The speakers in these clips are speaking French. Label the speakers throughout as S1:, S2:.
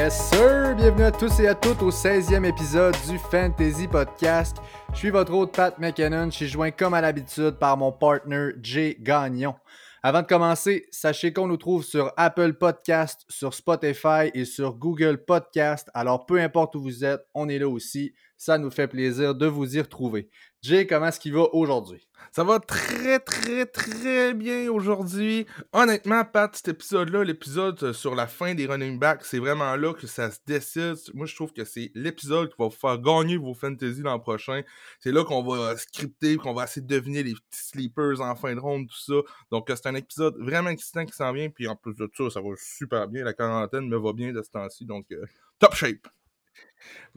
S1: Yes sir! Bienvenue à tous et à toutes au 16e épisode du Fantasy Podcast. Je suis votre hôte Pat McKinnon. Je suis joint comme à l'habitude par mon partner Jay Gagnon. Avant de commencer, sachez qu'on nous trouve sur Apple Podcast, sur Spotify et sur Google Podcast. Alors peu importe où vous êtes, on est là aussi. Ça nous fait plaisir de vous y retrouver. Jay, comment est-ce qu'il va aujourd'hui?
S2: Ça va très, très, très bien aujourd'hui. Honnêtement, Pat, cet épisode-là, l'épisode euh, sur la fin des running backs, c'est vraiment là que ça se décide. Moi, je trouve que c'est l'épisode qui va vous faire gagner vos fantasy l'an prochain. C'est là qu'on va scripter, qu'on va essayer de deviner les petits sleepers en fin de ronde, tout ça. Donc, euh, c'est un épisode vraiment excitant qui s'en vient. Puis en plus de ça, ça va super bien. La quarantaine me va bien de ce temps-ci. Donc, euh, top shape.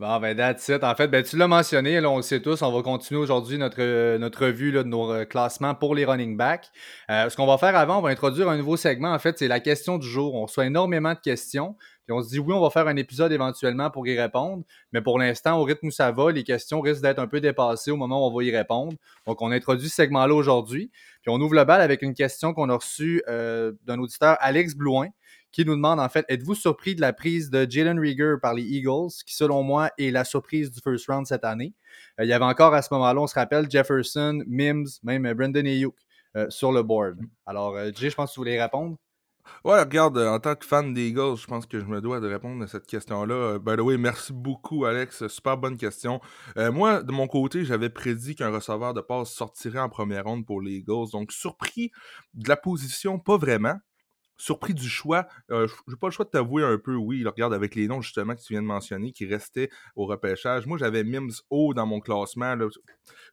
S1: Bon, ben, that's it. En fait, ben, tu l'as mentionné, on le sait tous, on va continuer aujourd'hui notre, notre revue là, de nos euh, classements pour les running backs. Euh, ce qu'on va faire avant, on va introduire un nouveau segment. En fait, c'est la question du jour. On reçoit énormément de questions. Puis on se dit, oui, on va faire un épisode éventuellement pour y répondre. Mais pour l'instant, au rythme où ça va, les questions risquent d'être un peu dépassées au moment où on va y répondre. Donc, on introduit ce segment-là aujourd'hui. Puis on ouvre le bal avec une question qu'on a reçue euh, d'un auditeur, Alex Blouin qui nous demande en fait êtes-vous surpris de la prise de Jalen Rieger par les Eagles, qui selon moi est la surprise du first round cette année? Euh, il y avait encore à ce moment-là, on se rappelle, Jefferson, Mims, même Brendan Ayuk euh, sur le board. Alors, euh, Jay, je pense que tu voulais répondre.
S2: Ouais, regarde, en tant que fan des Eagles, je pense que je me dois de répondre à cette question-là. by the way, merci beaucoup, Alex. Super bonne question. moi, de mon côté, j'avais prédit qu'un receveur de passe sortirait en première ronde pour les Eagles. Donc, surpris de la position, pas vraiment surpris du choix. Euh, j'ai pas le choix de t'avouer un peu, oui, regarde avec les noms justement que tu viens de mentionner qui restaient au repêchage. Moi, j'avais Mims haut dans mon classement.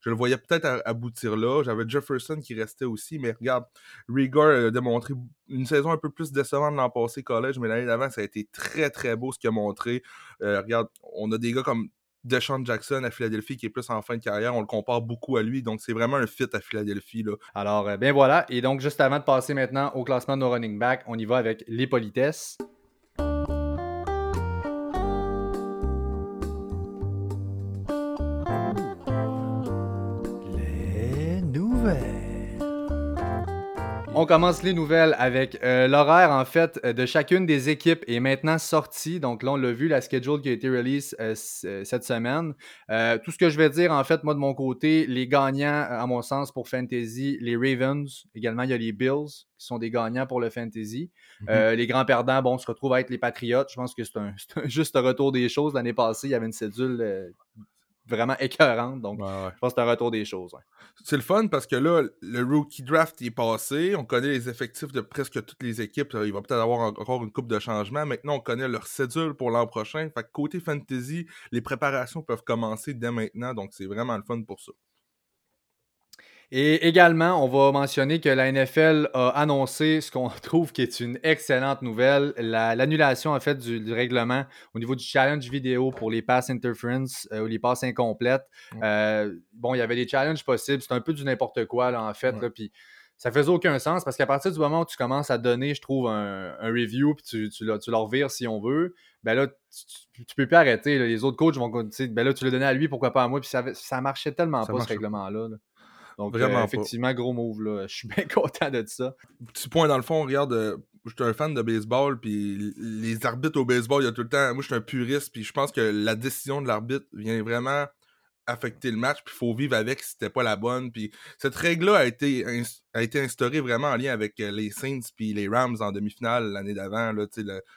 S2: Je le voyais peut-être aboutir là. J'avais Jefferson qui restait aussi, mais regarde, Rieger a démontré une saison un peu plus décevante l'an passé collège, mais l'année d'avant, ça a été très très beau ce qu'il a montré. Regarde, on a des gars comme Deshaun Jackson à Philadelphie qui est plus en fin de carrière, on le compare beaucoup à lui, donc c'est vraiment un fit à Philadelphie. Là.
S1: Alors, euh, bien voilà, et donc juste avant de passer maintenant au classement de nos running backs, on y va avec les politesses. On commence les nouvelles avec euh, l'horaire en fait euh, de chacune des équipes est maintenant sorti. Donc là, on l'a vu, la schedule qui a été release euh, cette semaine. tout ce que je vais dire en fait, moi de mon côté, les gagnants, à mon sens, pour Fantasy, les Ravens, également il y a les Bills qui sont des gagnants pour le Fantasy. Mm-hmm. les grands perdants, bon, se retrouvent à être les Patriots. Je pense que c'est un, un, juste retour des choses. L'année passée, il y avait une cédule vraiment écœurante. Donc, je pense que c'est un retour des choses.
S2: C'est le fun parce que là, le rookie draft est passé. On connaît les effectifs de presque toutes les équipes. Il va peut-être avoir encore une coupe de changement. Maintenant, on connaît leur cédule pour l'an prochain. Fait que côté fantasy, les préparations peuvent commencer dès maintenant. Donc, c'est vraiment le fun pour ça.
S1: Et également, on va mentionner que la NFL a annoncé ce qu'on trouve qui est une excellente nouvelle, l'annulation en fait du, règlement au niveau du challenge vidéo pour les passes interference euh, ou les passes incomplètes. Euh, bon, il y avait des challenges possibles, c'est un peu du n'importe quoi là, en fait. puis ça faisait aucun sens parce qu'à partir du moment où tu commences à donner, je trouve, un, review puis tu, tu, tu leur vires si on veut, ben là, tu, tu peux plus arrêter. Les autres coachs vont dire, ben là, tu l'as donné à lui, pourquoi pas à moi? Puis ça, ça marchait tellement pas, ce règlement-là. là donc, Vraiment euh, effectivement, gros move. Là. Je suis bien content de ça.
S2: Petit point dans le fond, regarde, euh, je suis un fan de baseball, puis les arbitres au baseball, il y a tout le temps. Moi, je suis un puriste, puis je pense que la décision de l'arbitre vient vraiment affecter le match, puis il faut vivre avec si c'était pas la bonne. Puis cette règle-là a été, a été instaurée vraiment en lien avec euh, les Saints puis les Rams en demi-finale l'année d'avant. Le,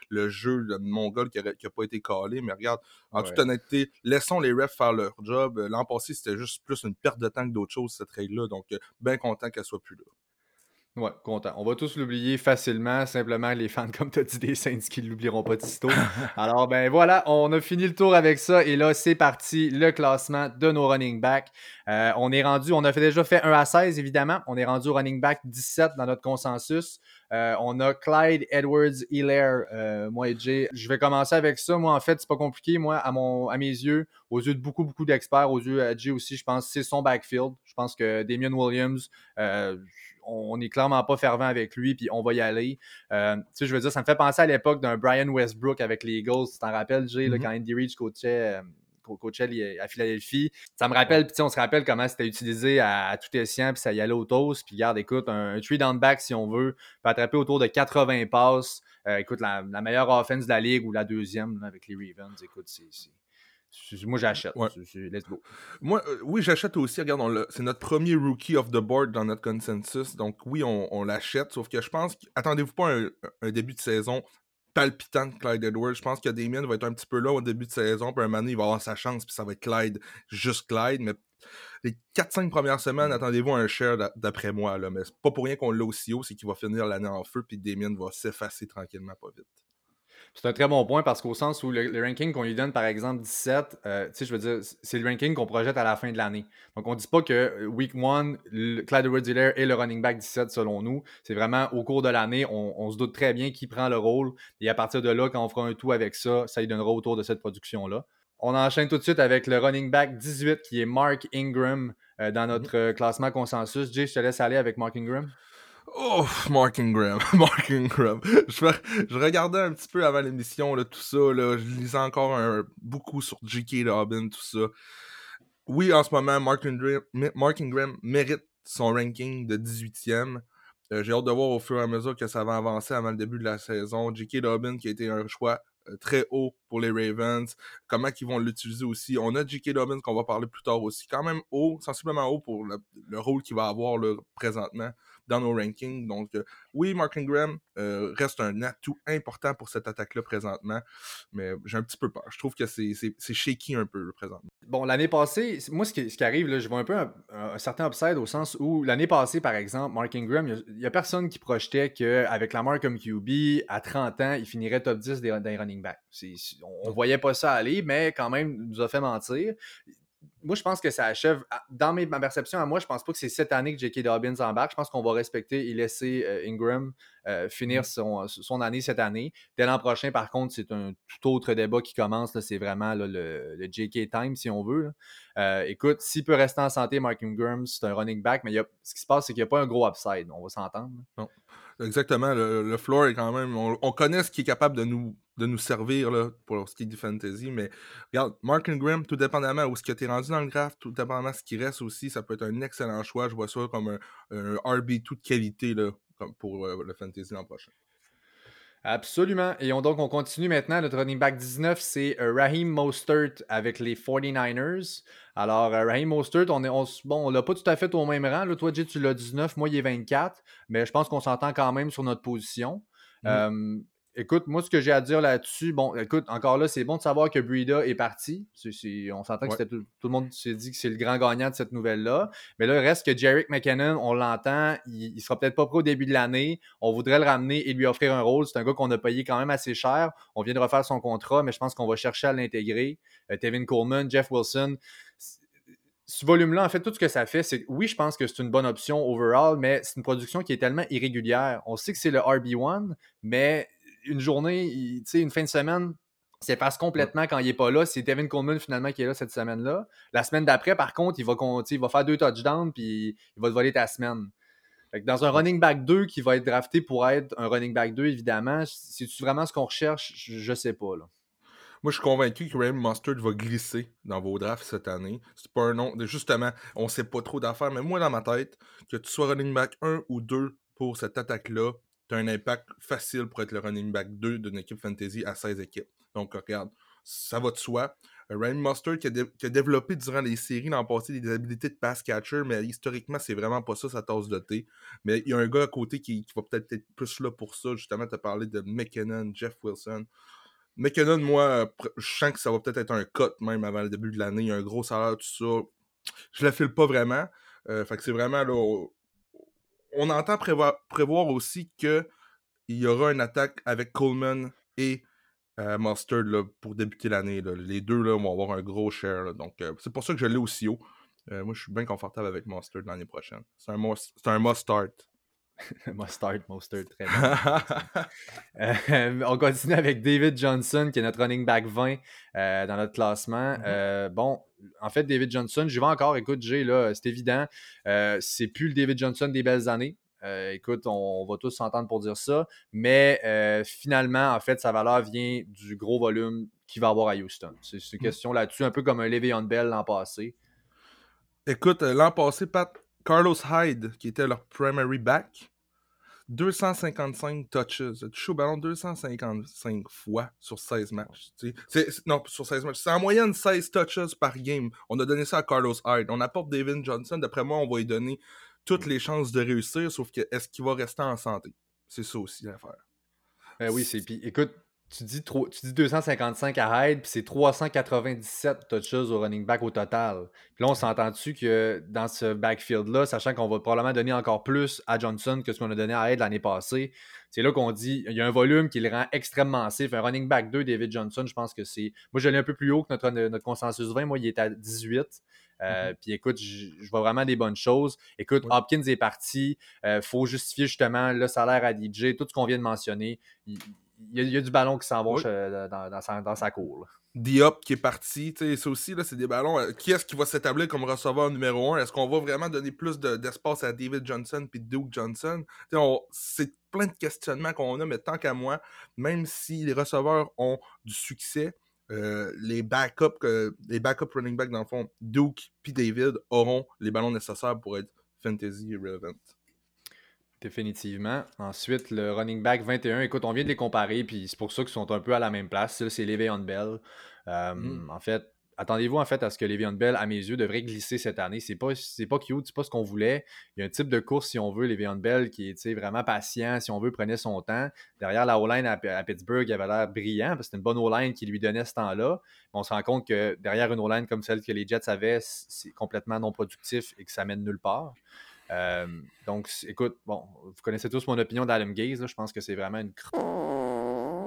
S2: le jeu de Mongol qui n'a pas été calé. Mais regarde, en toute honnêteté, laissons les refs faire leur job. L'an passé, c'était juste plus une perte de temps que d'autres choses, cette règle-là. Donc, euh, bien content qu'elle soit plus là.
S1: Ouais, content. On va tous l'oublier facilement. Simplement, les fans, comme tu as dit, des Saints qui ne l'oublieront pas de sitôt. Alors, ben voilà, on a fini le tour avec ça. Et là, c'est parti, le classement de nos running backs. Euh, on est rendu, on a fait, déjà fait 1 à 16, évidemment. On est rendu au running back 17 dans notre consensus. Euh, on a Clyde Edwards Hilaire, euh, moi et Jay. Je vais commencer avec ça. Moi, en fait, c'est pas compliqué. Moi, à, mon, à mes yeux, aux yeux de beaucoup, beaucoup d'experts, aux yeux de Jay aussi, je pense que c'est son backfield. Je pense que Damien Williams, on n'est clairement pas fervent avec lui, puis on va y aller. Euh, tu sais, je veux dire, ça me fait penser à l'époque d'un Brian Westbrook avec les Eagles. Tu t'en rappelles, Jay, mm-hmm. quand Andy Reid coachait, coachait à Philadelphie. Ça me rappelle, on se rappelle comment c'était utilisé à, tout escient, puis ça y allait au toast. Puis garde, écoute, un, three down back, si on veut, peut attraper autour de 80 passes. Euh, écoute, la, meilleure offense de la ligue ou la deuxième avec les Ravens, écoute, c'est moi, j'achète. Let's go.
S2: Moi, euh, oui, j'achète aussi. Regarde, c'est notre premier rookie of the board dans notre consensus. Donc, oui, on, l'achète. Sauf que je pense. Attendez-vous pas un, un, début de saison palpitant de Clyde Edwards. Je pense que Damien va être un petit peu là au début de saison. Puis un moment il va avoir sa chance. Puis ça va être Clyde, juste Clyde. Mais les 4-5 premières semaines, mm. attendez-vous un share d'après moi. Là. Mais c'est pas pour rien qu'on l'a aussi haut. C'est qu'il va finir l'année en feu. Puis Damien va s'effacer tranquillement, pas vite.
S1: C'est un très bon point parce qu'au sens où le, ranking qu'on lui donne, par exemple, 17, euh, tu sais, je veux dire, c'est le ranking qu'on projette à la fin de l'année. Donc, on ne dit pas que euh, week 1, Clyde edwards est le running back 17 selon nous. C'est vraiment au cours de l'année, on, se doute très bien qui prend le rôle. Et à partir de là, quand on fera un tout avec ça, ça lui donnera autour de cette production-là. On enchaîne tout de suite avec le running back 18 qui est Mark Ingram euh, dans mm-hmm. notre classement consensus. Jay, je te laisse aller avec Mark Ingram.
S2: Oh, Mark Ingram, Mark Ingram. Je, regardais un petit peu avant l'émission, tout ça. Je lisais encore beaucoup sur J.K. Dobbin, tout ça. Oui, en ce moment, Mark Ingram, mérite son ranking de 18e. Euh, j'ai hâte de voir au fur et à mesure que ça va avancer avant le début de la saison. J.K. Dobbin qui a été un choix euh, très haut pour les Ravens. Comment ils vont l'utiliser aussi. On a J.K. Dobbins qu'on va parler plus tard aussi. Quand même haut, sensiblement haut pour le, rôle qu'il va avoir présentement dans nos rankings. Donc, euh, oui, Mark Ingram euh, reste un atout important pour cette attaque-là présentement, mais j'ai un petit peu peur. Je trouve que c'est shaky un peu présentement.
S1: Bon, l'année passée, moi, ce qui, ce qui arrive, là, je vois un peu un, certain upside au sens où l'année passée, par exemple, Mark Ingram, il n'y a, personne qui projetait qu'avec la marque comme QB, à 30 ans, il finirait top 10 des, running backs. On ne voyait pas ça aller, mais quand même, il nous a fait mentir moi, je pense que ça achève. Dans ma perception à moi, je pense pas que c'est cette année que J.K. Dobbins embarque. Je pense qu'on va respecter et laisser euh, Ingram euh, finir mm. son, année cette année. Dès l'an prochain, par contre, c'est un tout autre débat qui commence. C'est vraiment le, J.K. time, si on veut. Euh, écoute, s'il peut rester en santé, Mark Ingram, c'est un running back, mais ce qui se passe, c'est qu'il n'y a pas un gros upside. On va s'entendre.
S2: Non. Exactement. Le, floor est quand même. On, connaît ce qui est capable de nous, de nous servir pour ce qui est du fantasy. Mais regarde, Mark Ingram, tout dépendamment où ce qui a été rendu dans le graph, tout dépendamment de ce qui reste aussi, ça peut être un excellent choix. Je vois ça comme un, un RB2 de qualité pour euh, le fantasy l'an prochain.
S1: Absolument. Et on, donc, on continue maintenant. Notre running back 19, c'est euh, Raheem Mostert avec les 49ers. Alors, euh, Raheem Mostert, on est, bon, on l'a pas tout à fait au même rang. Là, toi, Jay, tu l'as 19, moi, il est 24. Mais je pense qu'on s'entend quand même sur notre position. Mmh. Écoute, moi, ce que j'ai à dire là-dessus, bon, écoute, encore là, c'est bon de savoir que Brida est parti. on s'entend que tout, le monde s'est dit que c'est le grand gagnant de cette nouvelle-là. Mais là, il reste que Jarek McKinnon, on l'entend, il, ne sera peut-être pas prêt au début de l'année. On voudrait le ramener et lui offrir un rôle. C'est un gars qu'on a payé quand même assez cher. On vient de refaire son contrat, mais je pense qu'on va chercher à l'intégrer. Euh, Tevin Coleman, Jeff Wilson ce volume-là, en fait, tout ce que ça fait, c'est oui, je pense que c'est une bonne option overall, mais c'est une production qui est tellement irrégulière. On sait que c'est le RB1, mais une journée, sais, une fin de semaine, s'efface complètement quand il n'est pas là. C'est Devin Coleman finalement qui est là cette semaine-là. La semaine d'après, par contre, il va, il va faire deux touchdowns puis il va te voler ta semaine. dans un running back 2 qui va être drafté pour être un running back 2, évidemment, c'est vraiment ce qu'on recherche, je, ne sais pas. Là.
S2: Moi, je suis convaincu que Raheem Mustard va glisser dans vos drafts cette année. C'est pas un nom. Justement, on sait pas trop d'affaires, mais moi, dans ma tête, que tu sois running back 1 ou 2 pour cette attaque-là, tu as un impact facile pour être le running back 2 d'une équipe fantasy à 16 équipes. Donc, regarde, ça va de soi. Euh, Ryan Mustard qui a, développé durant les séries l'an passé des habilités de pass catcher, mais historiquement, c'est vraiment pas ça sa tasse de thé. Mais il y a un gars à côté qui, va peut-être être plus là pour ça. Justement, tu as parlé de McKinnon, Jeff Wilson. McKinnon, moi, je sens que ça va peut-être être un cut même avant le début de l'année. Il y a un gros salaire, tout ça. Je la file pas vraiment. Euh, fait que c'est vraiment là, on entend prévoir, aussi qu'il y aura une attaque avec Coleman et euh, Mustard pour débuter l'année. Les deux là, vont avoir un gros share. euh, c'est pour ça que je l'ai aussi haut. Euh, moi, je suis bien confortable avec Mustard l'année prochaine. C'est un, un must start.
S1: mustard, Mustard, très bien. on continue avec David Johnson, qui est notre running back 20 dans notre classement. Mm-hmm. bon, en fait, David Johnson, je vais encore, écoute, Jay, là, c'est évident, euh, c'est plus le David Johnson des belles années. Euh, écoute, on, va tous s'entendre pour dire ça, mais euh, finalement, en fait, sa valeur vient du gros volume qu'il va avoir à Houston. C'est une mm. question là-dessus, un peu comme un Le'Veon Bell l'an passé.
S2: Écoute, euh, l'an passé, Pat, Carlos Hyde, qui était leur primary back, 255 touches. a touché au ballon 255 fois sur 16 matchs. non, sur 16 matchs. C'est en moyenne 16 touches par game. On a donné ça à Carlos Hyde. On apporte David Johnson. D'après moi, on va lui donner toutes les chances de réussir, sauf que est-ce qu'il va rester en santé? C'est ça aussi l'affaire.
S1: Ben oui, c'est. Puis écoute, tu dis, tu dis 255 à Hyde, puis c'est 397 touches au running back au total. Puis là, on s'entend-tu que dans ce backfield-là, sachant qu'on va probablement donner encore plus à Johnson que ce qu'on a donné à Hyde l'année passée, c'est là qu'on dit il y a un volume qui le rend extrêmement massif. Un running back 2, David Johnson, je pense que c'est. Moi, je l'ai un peu plus haut que notre, notre consensus 20. Moi, il est à 18. Euh, mm-hmm. Puis écoute, je, vois vraiment des bonnes choses. Écoute, Hopkins est parti. Il euh, faut justifier justement le salaire à DJ, tout ce qu'on vient de mentionner il y, a, du ballon qui s'embauche euh, dans, sa, cour.
S2: Diop qui est parti, ça aussi, c'est des ballons. Euh, qui est-ce qui va s'établir comme receveur numéro un? Est-ce qu'on va vraiment donner plus d'espace à David Johnson puis Duke Johnson? C'est plein de questionnements qu'on a, mais tant qu'à moi, même si les receveurs ont du succès, euh, les backups, les backup running backs, dans le fond, Duke puis David auront les ballons nécessaires pour être fantasy relevant.
S1: Définitivement. Ensuite, le running back 21, écoute, on vient de les comparer, puis c'est pour ça qu'ils sont un peu à la même place. C'est Le'Veon Bell. Euh, mm. En fait, attendez-vous en fait à ce que Le'Veon Bell, à mes yeux, devrait glisser cette année. C'est pas, c'est pas cute, c'est pas ce qu'on voulait. Il y a un type de course, si on veut, Le'Veon Bell, qui est vraiment patient, si on veut, prenait son temps. Derrière la O-line à, Pittsburgh, il avait l'air brillant, parce que c'était une bonne O-line qui lui donnait ce temps-là. on se rend compte que derrière une O-line comme celle que les Jets avaient, c'est complètement non productif et que ça mène nulle part. Euh, donc, écoute, bon, vous connaissez tous mon opinion d'Adam Gaze. Je pense que c'est vraiment une.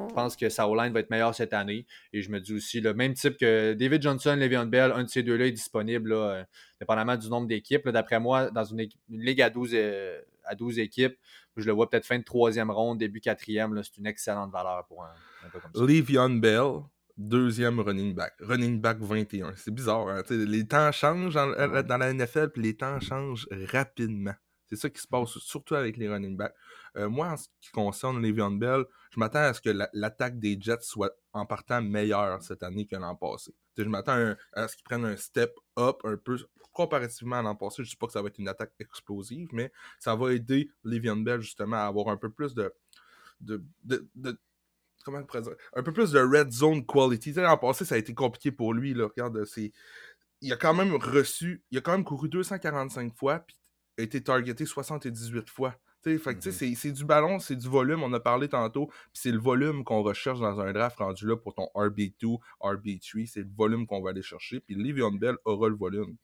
S1: Je pense que sa line va être meilleure cette année. Et je me dis aussi, le même type que David Johnson, Le'Veon Bell, un de ces deux-là est disponible, là, euh, dépendamment du nombre d'équipes. D'après moi, dans une, ligue à 12, euh, à 12 équipes, je le vois peut-être fin de troisième ronde, début quatrième. C'est une excellente valeur pour un, un
S2: comme ça. Le'Veon Bell, deuxième running back. Running back 21. C'est bizarre. Hein? Les temps changent dans, la NFL, puis les temps changent rapidement. C'est ça qui se passe surtout avec les running backs. Euh, moi, en ce qui concerne Le'Veon Bell, je m'attends à ce que l'attaque des Jets soit en partant meilleure cette année que l'an passé. je m'attends à, ce qu'ils prennent un step up un peu comparativement à l'an passé. Je ne dis pas que ça va être une attaque explosive, mais ça va aider Le'Veon Bell justement à avoir un peu plus de, de, de comment un peu plus de red zone quality. En passé, ça a été compliqué pour lui. Là. Regarde, c'est. Il a quand même reçu. Il a quand même couru 245 fois, puis a été targeté 78 fois. fait mm-hmm. c'est du ballon, c'est du volume, on a parlé tantôt, puis c'est le volume qu'on recherche dans un draft rendu là pour ton RB2, RB3, c'est le volume qu'on va aller chercher, puis Livion Bell aura le volume.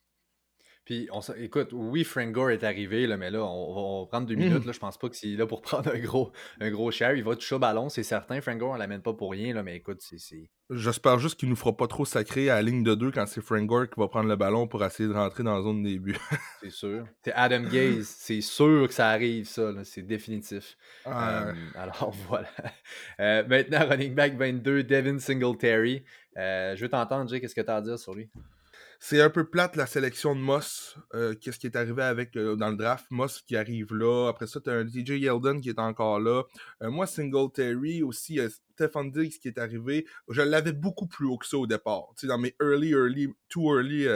S1: Puis, on, écoute, oui, Frank Gore est arrivé, là, mais là, on, va prendre deux minutes. Mmh. Là, je pense pas que c'est là pour prendre un gros, un gros share. Il va toucher au ballon, c'est certain. Frank Gore, on l'amène pas pour rien, là, mais écoute, c'est.
S2: J'espère juste qu'il nous fera pas trop sacré à la ligne de deux quand c'est Frank Gore qui va prendre le ballon pour essayer de rentrer dans la zone de début.
S1: c'est sûr. C'est Adam Gaze, c'est sûr que ça arrive, ça. C'est définitif.
S2: Euh,
S1: alors, voilà. Euh, maintenant, running back 22, Devin Singletary. Euh, je veux t'entendre, Jay, qu'est-ce que tu as à dire sur lui?
S2: C'est un peu plate la sélection de Moss. Euh, qu'est-ce qui est arrivé avec euh, dans le draft? Moss qui arrive là. Après ça, tu as un DJ Yeldon qui est encore là. Euh, moi, Singletary aussi, Stephen Diggs qui est arrivé. Je l'avais beaucoup plus haut que ça au départ. dans mes early, early, too early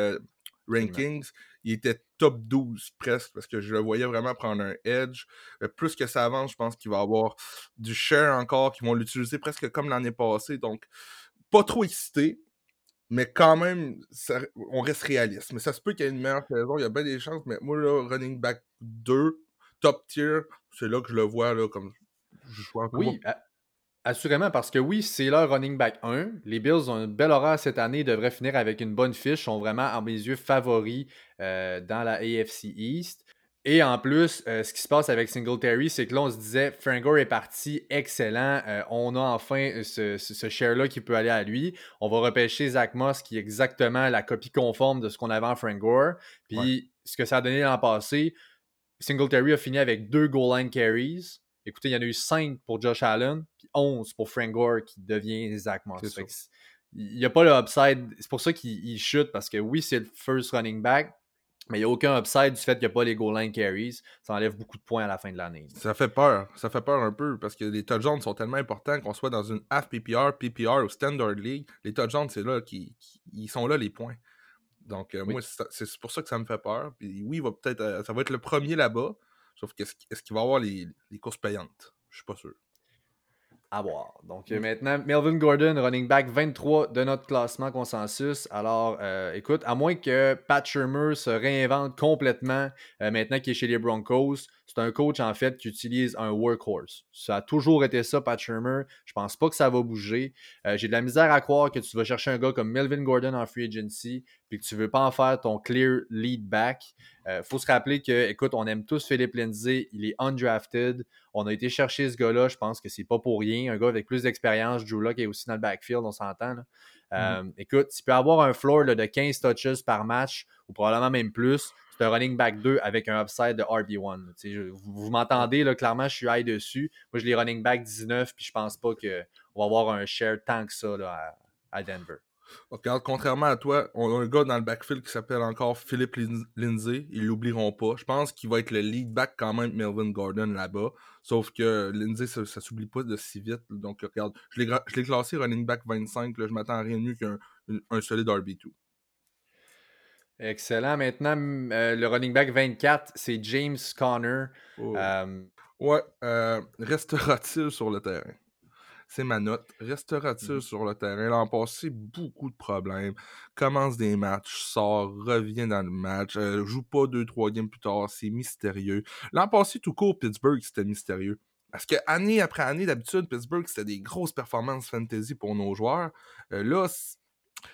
S2: rankings, il était top 12 presque parce que je le voyais vraiment prendre un edge. plus que ça avance, je pense qu'il va avoir du share encore, qui vont l'utiliser presque comme l'année passée. Donc, pas trop excité mais quand même, on reste réaliste. Mais ça se peut qu'il y ait une meilleure saison, il y a bien des chances, mais moi, là, running back 2, top tier, c'est là que je le vois, comme
S1: je Oui, assurément, parce que oui, c'est leur running back 1. Les Bills ont une belle horaire cette année, ils devraient finir avec une bonne fiche, sont vraiment, à mes yeux, favoris euh, dans la AFC East. Et en plus, euh, ce qui se passe avec Singletary, c'est que là, on se disait, Frank Gore est parti, excellent. Euh, on a enfin ce, share-là qui peut aller à lui. On va repêcher Zach Moss, qui est exactement la copie conforme de ce qu'on avait en Frank Gore. Puis, ce que ça a donné l'an passé, Singletary a fini avec deux goal line carries. Écoutez, il y en a eu cinq pour Josh Allen, puis 11 pour Frank Gore qui devient Zach Moss. Il n'y a pas le upside. C'est pour ça qu'il chute, parce que oui, c'est le first running back, Mais il n'y a aucun upside du fait qu'il n'y a pas les goal line carries. Ça enlève beaucoup de points à la fin de l'année.
S2: Ça fait peur. Ça fait peur un peu parce que les touchdowns sont tellement importants qu'on soit dans une half PPR, PPR ou Standard League. Les touchdowns, c'est là qui, ils sont là les points. Donc, euh, moi, c'est pour ça que ça me fait peur. Puis oui, va peut-être, euh, ça va être le premier là-bas. Sauf qu'est-ce qu'il va avoir les, les courses payantes? Je suis pas sûr
S1: à voir. Donc euh, maintenant, Melvin Gordon, running back 23 de notre classement consensus. Alors, euh, écoute, à moins que Pat Shermer se réinvente complètement euh, maintenant qu'il est chez les Broncos, c'est un coach en fait qui utilise un workhorse. Ça a toujours été ça, Pat Shermer. Je pense pas que ça va bouger. J'ai de la misère à croire que tu vas chercher un gars comme Melvin Gordon en free agency puis que tu veux pas en faire ton clear lead back. Il faut se rappeler que, écoute, on aime tous Philippe Lindsay, il est undrafted. On a été chercher ce gars-là, je pense que c'est pas pour rien. Un gars avec plus d'expérience, Drew Luck est aussi dans le backfield, on s'entend. Mm-hmm. Euh, écoute, tu peux avoir un floor de 15 touches par match, ou probablement même plus. Un running back 2 avec un upside de RB1. vous, m'entendez, clairement, je suis high dessus. Moi, je les running back 19, puis je pense pas qu'on va avoir un share tant que ça à Denver.
S2: Regarde, contrairement à toi, on a un gars dans le backfield qui s'appelle encore Philippe Lindsay. Ils l'oublieront pas. Je pense qu'il va être le lead back quand même Melvin Gordon là-bas. Sauf que Lindsay, ça, ça s'oublie pas de si vite. Donc, regarde, je l'ai classé running back 25. Là, je m'attends à rien de mieux qu'un un solide RB2.
S1: Excellent. Maintenant, euh, le running back 24, c'est James Conner.
S2: Oh. Euh, ouais, euh, restera-t-il sur le terrain? c'est ma note. Restera-t-il mmh sur le terrain? L'an passé, beaucoup de problèmes. Commence des matchs, sort, revient dans le match, euh, joue pas deux, trois games plus tard, c'est mystérieux. L'an passé, tout court, Pittsburgh, c'était mystérieux. Parce que année après année, d'habitude, Pittsburgh, c'était des grosses performances fantasy pour nos joueurs. Là,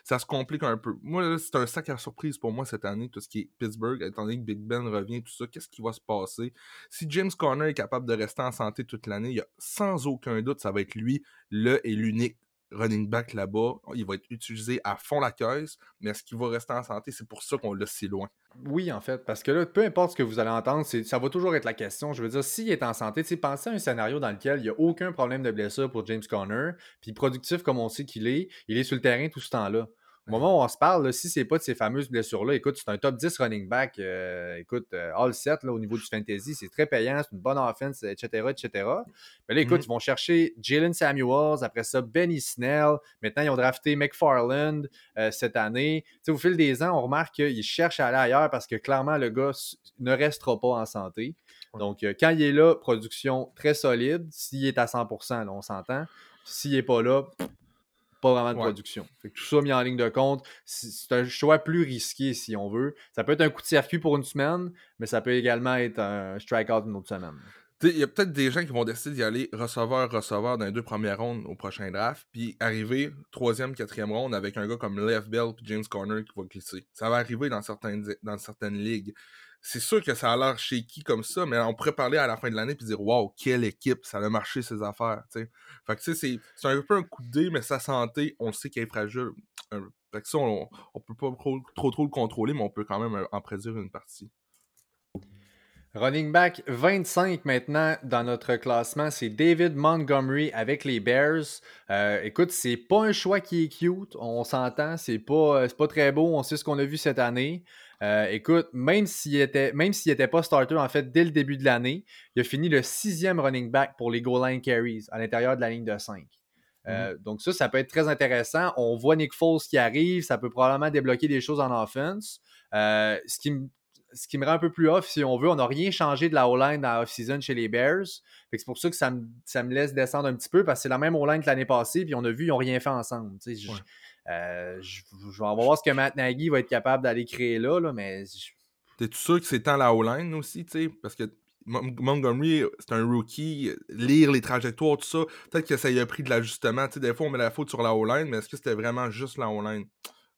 S2: ça se complique un peu. Moi, c'est un sac à surprise pour moi cette année, tout ce qui est Pittsburgh, étant donné que Big Ben revient, tout ça. Qu'est-ce qui va se passer? Si James Conner est capable de rester en santé toute l'année, sans aucun doute, ça va être lui, le et l'unique running back là-bas. Il va être utilisé à fond la caisse, mais est-ce qu'il va rester en santé? C'est pour ça qu'on l'a si loin.
S1: Oui, en fait, parce que là, peu importe ce que vous allez entendre, ça va toujours être la question. Je veux dire, s'il est en santé, pensez à un scénario dans lequel il n'y a aucun problème de blessure pour James Conner, puis productif comme on sait qu'il est, il est sur le terrain tout ce temps-là. Au moment où on se parle, si c'est pas de ces fameuses blessures-là, écoute, c'est un top 10 running back, euh, écoute, euh, all set là, au niveau du fantasy, c'est très payant, c'est une bonne offense, etc., etc. Mais là, écoute, mmh ils vont chercher Jalen Samuels, après ça, Benny Snell. Maintenant, ils ont drafté McFarland euh, cette année. au fil des ans, on remarque qu'ils cherchent à aller ailleurs parce que clairement, le gars ne restera pas en santé. Donc, quand il est là, production très solide. S'il est à 100%, là, on s'entend. S'il n'est pas là, pas vraiment de production. tout ça mis en ligne de compte, c'est un choix plus risqué si on veut. Ça peut être un coup de circuit pour une semaine, mais ça peut également être un strikeout une autre semaine.
S2: Il y a peut-être des gens qui vont décider d'y aller receveur-receveur dans les deux premières rondes au prochain draft, puis arriver troisième, quatrième ronde avec un gars comme Lev Bell et James Corner qui va glisser. Ça va arriver dans certaines, dans certaines ligues c'est sûr que ça a l'air shaky comme ça, mais on pourrait parler à la fin de l'année et dire Waouh, quelle équipe, ça a marché ces affaires. Fait que c'est, c'est un peu un coup de dé, mais sa santé, on sait qu'elle est fragile. Fait que ça, on, on peut pas trop, trop, trop le contrôler, mais on peut quand même euh, en prédire une partie.
S1: Running back 25 maintenant dans notre classement, c'est David Montgomery avec les Bears. Euh, écoute, c'est pas un choix qui est cute, on s'entend, c'est pas, euh, pas très beau, on sait ce qu'on a vu cette année. Euh, écoute, même s'il était, même s'il n'était pas starter en fait dès le début de l'année, il a fini le sixième running back pour les goal line carries à l'intérieur de la ligne de 5. Mhm. Donc ça, ça peut être très intéressant. On voit Nick Foles qui arrive, ça peut probablement débloquer des choses en offense. ce qui me ce qui me rend un peu plus off, si on veut. On n'a rien changé de la O-line la off-season chez les Bears. C'est pour ça que ça me, laisse descendre un petit peu parce que c'est la même O-line que l'année passée, puis on a vu, ils n'ont rien fait ensemble. Euh, je, vais voir ce que Matt Nagy va être capable d'aller créer là, là mais.
S2: T'es-tu sûr que c'est tant la O-line aussi, tu sais? Parce que Montgomery, c'est un rookie, lire les trajectoires, tout ça, peut-être que ça y a pris de l'ajustement. Tu sais, des fois, on met la faute sur la O-line, mais est-ce que c'était vraiment juste la O-line?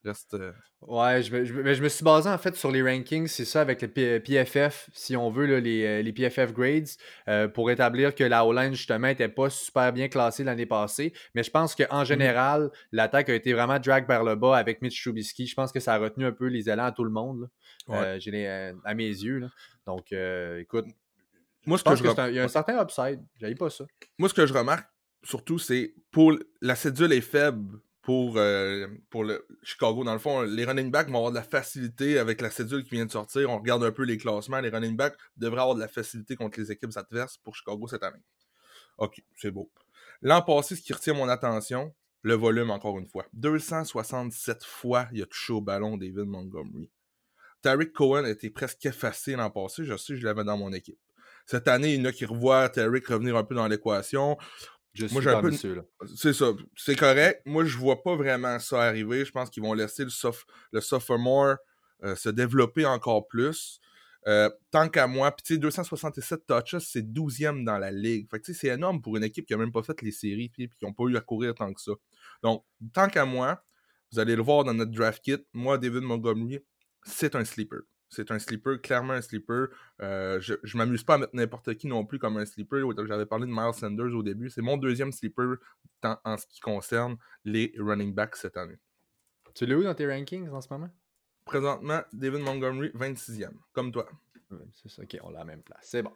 S1: Euh, ouais, je me, je, me, suis basé en fait sur les rankings, c'est ça, avec les PFF, si on veut, les, euh, les, PFF grades, euh, pour établir que la O-line, justement, n'était pas super bien classée l'année passée. Mais je pense qu'en mmh général, l'attaque a été vraiment drag vers le bas avec Mitch Trubisky. Je pense que ça a retenu un peu les élans à tout le monde, à mes yeux. Donc, écoute, moi, je il y a un certain upside. J'avais pas ça.
S2: Moi, ce que je remarque, surtout, c'est pour la cédule est faible pour, euh, pour le Chicago. Dans le fond, les running backs vont avoir de la facilité avec la cédule qui vient de sortir. On regarde un peu les classements. Les running backs devraient avoir de la facilité contre les équipes adverses pour Chicago cette année. OK, c'est beau. L'an passé, ce qui retient mon attention, le volume encore une fois. 267 fois il a touché au ballon David Montgomery. Tariq Cohen a été presque effacé l'an passé. Je sais, je l'avais dans mon équipe. Cette année, il y en a qui revoient Tariq revenir un peu dans l'équation.
S1: Je suis Moi, peu...
S2: C'est ça. C'est correct. Moi, je vois pas vraiment ça arriver. Je pense qu'ils vont laisser le, le sophomore euh, se développer encore plus. Euh, tant qu'à moi, puis tu sais, 267 touches, c'est 12e dans la ligue. Fait que c'est énorme pour une équipe qui n'a même pas fait les séries puis qui n'ont pas eu à courir tant que ça. Donc, tant qu'à moi, vous allez le voir dans notre draft kit, moi, David Montgomery, c'est un sleeper. C'est un sleeper, clairement un sleeper. Euh, je ne m'amuse pas à mettre n'importe qui non plus comme un sleeper. J'avais parlé de Miles Sanders au début. C'est mon deuxième sleeper en ce qui concerne les running backs cette année.
S1: Tu l'as où dans tes rankings en ce moment?
S2: Présentement, David Montgomery, 26e, comme toi.
S1: C'est ça, ok, on l'a à la même place. C'est bon.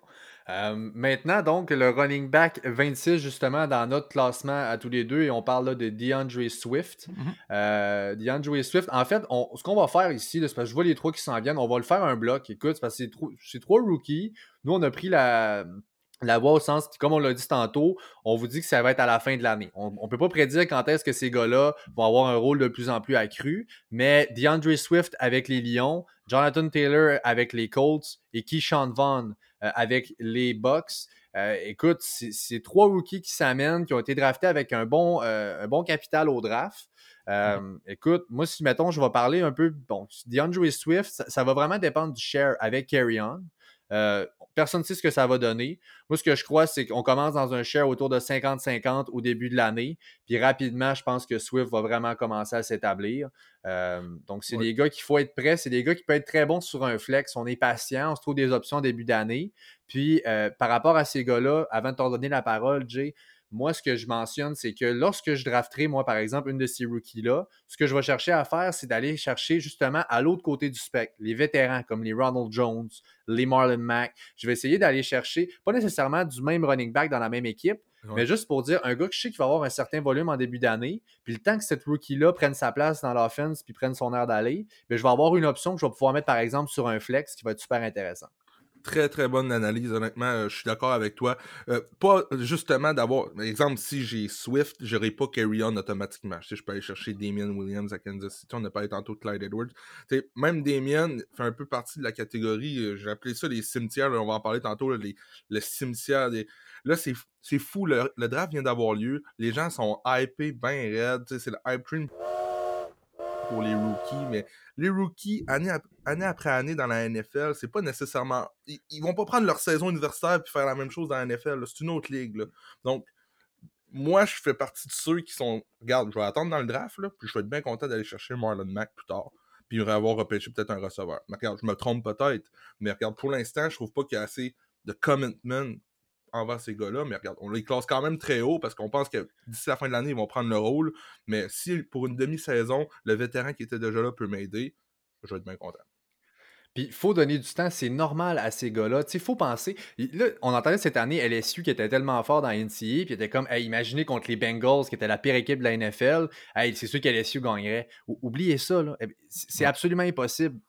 S1: Euh, maintenant, donc, le running back 26, justement, dans notre classement à tous les deux, et on parle là de DeAndre Swift. Mm-hmm. Euh, DeAndre Swift, en fait, ce qu'on va faire ici, c'est parce que je vois les trois qui s'en viennent, on va le faire un bloc. Écoute, c'est parce que c'est trois rookies. Nous, on a pris la, la voix au sens, comme on l'a dit tantôt, on vous dit que ça va être à la fin de l'année. On ne peut pas prédire quand est-ce que ces gars-là vont avoir un rôle de plus en plus accru, mais DeAndre Swift avec les Lions, Jonathan Taylor avec les Colts et Keyshawn Vaughn euh, avec les Bucks. Euh, écoute, c'est trois rookies qui s'amènent, qui ont été draftés avec un bon, euh, un bon capital au draft. Écoute, moi, si mettons, je vais parler un peu, bon, DeAndre Swift, ça, ça va vraiment dépendre du share avec Carry On. Euh, personne ne sait ce que ça va donner. Moi, ce que je crois, c'est qu'on commence dans un share autour de 50-50 au début de l'année. Puis rapidement, je pense que Swift va vraiment commencer à s'établir. Euh, donc, c'est des gars qu'il faut être prêt. C'est des gars qui peuvent être très bons sur un flex. On est patient, on se trouve des options au début d'année. Puis, euh, par rapport à ces gars-là, avant de t'en donner la parole, Jay, moi, ce que je mentionne, c'est que lorsque je drafterai, moi, par exemple, une de ces rookies-là, ce que je vais chercher à faire, c'est d'aller chercher justement à l'autre côté du spectre, les vétérans comme les Ronald Jones, les Marlon Mack. Je vais essayer d'aller chercher, pas nécessairement du même running back dans la même équipe, mais juste pour dire, un gars que je sais qu'il va avoir un certain volume en début d'année, puis le temps que cette rookie-là prenne sa place dans l'offense puis prenne son air d'aller, ben, je vais avoir une option que je vais pouvoir mettre, par exemple, sur un flex qui va être super intéressant
S2: très très bonne analyse, honnêtement, euh, je suis d'accord avec toi. Euh, pas justement d'avoir, par exemple, si j'ai Swift, j'aurais pas Carry On automatiquement. je peux aller chercher Damien Williams à Kansas City, on n'a pas tantôt de Clyde Edwards. même Damien fait un peu partie de la catégorie, euh, j'ai appelé ça les cimetières, on va en parler tantôt, les, le cimetière des. Là, c'est fou, le, le, draft vient d'avoir lieu, les gens sont hypés, ben raides, c'est le hype train pour les rookies, mais les rookies, année, après année dans la NFL, c'est pas nécessairement. Ils, vont pas prendre leur saison universitaire et faire la même chose dans la NFL. C'est une autre ligue. Donc, moi, je fais partie de ceux qui sont. Regarde, je vais attendre dans le draft, là, puis je vais être bien content d'aller chercher Marlon Mack plus tard. Puis avoir repêché peut-être un receveur. Mais regarde, je me trompe peut-être. Mais regarde, pour l'instant, je trouve pas qu'il y a assez de commitment envers ces gars-là, mais regarde, on les classe quand même très haut parce qu'on pense que d'ici la fin de l'année, ils vont prendre le rôle. Mais si pour une demi-saison, le vétéran qui était déjà là peut m'aider, je vais être bien content.
S1: Puis il faut donner du temps, c'est normal à ces gars-là. Il faut penser. Là, on entendait cette année LSU qui était tellement fort dans NCA, puis était comme, imaginez contre les Bengals, qui était la pire équipe de la NFL, c'est sûr que LSU gagnerait. oubliez ça, eh c'est absolument impossible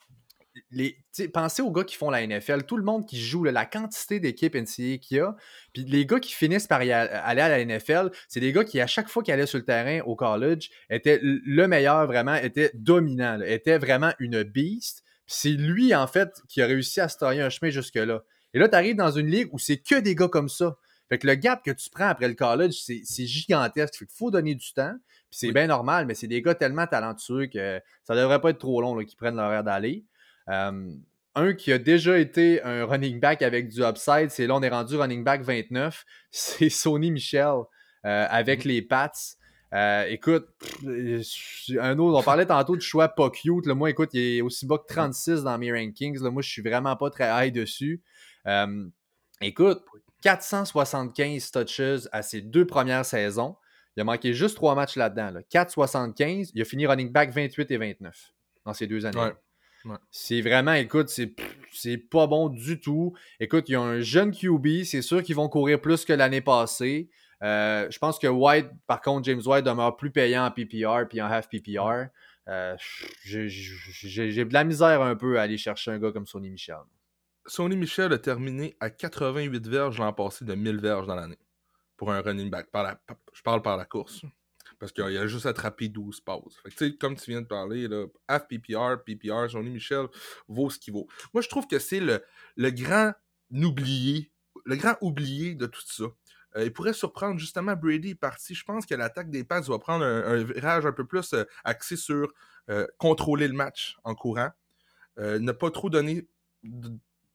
S1: les, pensez aux gars qui font la NFL, tout le monde qui joue, la quantité d'équipes NCAA qu'il y a, puis les gars qui finissent par aller à la NFL, c'est des gars qui, à chaque fois qu'ils allaient sur le terrain au college, étaient le meilleur vraiment, étaient dominants, étaient vraiment une beast. C'est lui, en fait, qui a réussi à se tailler un chemin jusque-là. Et là, tu arrives dans une ligue où c'est que des gars comme ça. Fait que le gap que tu prends après le college, c'est gigantesque. Fait qu'il faut donner du temps. Puis c'est bien normal, mais c'est des gars tellement talentueux que ça devrait pas être trop long qu'ils prennent leur air d'aller. Euh, un qui a déjà été un running back avec du upside, c'est là on est rendu running back 29, c'est Sony Michel euh, avec mm-hmm. les Pats. Euh, écoute, un autre, on parlait tantôt du choix pas cute. moi, écoute, il est aussi bas que 36 dans mes rankings. Là, moi, je suis vraiment pas très high dessus. écoute, 475 touches à ses deux premières saisons. Il a manqué juste trois matchs là-dedans. 4,75. Il a fini running back 28 et 29 dans ces deux années. C'est vraiment, écoute, c'est pas bon du tout. Écoute, il y a un jeune QB, c'est sûr qu'ils vont courir plus que l'année passée. je pense que White, par contre, James White demeure plus payant en PPR puis en half PPR. J'ai de la misère un peu à aller chercher un gars comme Sonny Michel.
S2: Sonny Michel a terminé à 88 verges l'an passé de 1000 verges dans l'année pour un running back. je parle par la course. Parce qu'il a juste attrapé 12 pauses. Fait comme tu viens de parler, là, PPR, PPR, Sonny Michel vaut ce qu'il vaut. Moi, je trouve que c'est le, le grand oublié, le grand oublié de tout ça. Euh, il pourrait surprendre justement Brady parti. Je pense que l'attaque des Pats va prendre un, virage un peu plus euh, axé sur euh, contrôler le match en courant. ne pas trop donner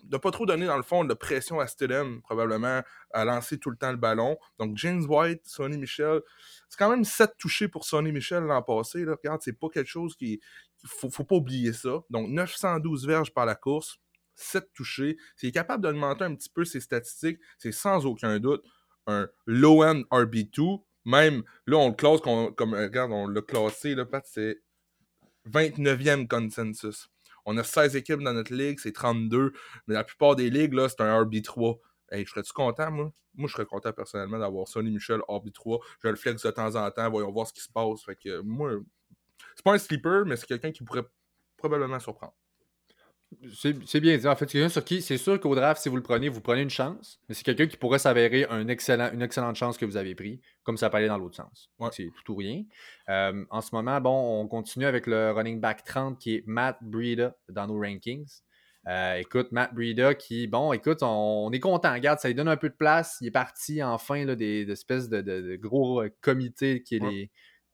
S2: de pas trop donner, dans le fond, de pression à Stidham, probablement, à lancer tout le temps le ballon. Donc, James White, Sonny Michel, c'est quand même 7 touchés pour Sonny Michel l'an passé. Là. Regarde, c'est pas quelque chose qui. Faut, faut pas oublier ça. Donc, 912 verges par la course, 7 touchés. S'il est capable d'augmenter un petit peu ses statistiques, c'est sans aucun doute un low-end RB2. Même, là, on le classe comme, regarde, on l'a classé, là, Pat, c'est 29e consensus. On a 16 équipes dans notre ligue, c'est 32. Mais la plupart des ligues, là, c'est un RB3. Hey, je serais-tu content, moi? Moi, je serais content personnellement d'avoir Sonny Michel RB3. Je le flex de temps en temps, voyons voir ce qui se passe. Fait que moi, c'est pas un sleeper, mais c'est quelqu'un qui pourrait probablement surprendre.
S1: C'est bien dit. En fait, c'est quelqu'un sur qui, c'est sûr qu'au draft, si vous le prenez, vous prenez une chance, mais c'est quelqu'un qui pourrait s'avérer un excellent, une excellente chance que vous avez pris, comme ça peut aller dans l'autre sens. C'est tout ou rien. Euh, en ce moment, bon, on continue avec le running back 30 qui est Matt Breida dans nos rankings. Euh, écoute, Matt Breida qui, bon, écoute, on, est content. Regarde, ça lui donne un peu de place. Il est parti enfin là, des, espèces de, gros euh, comités qui est les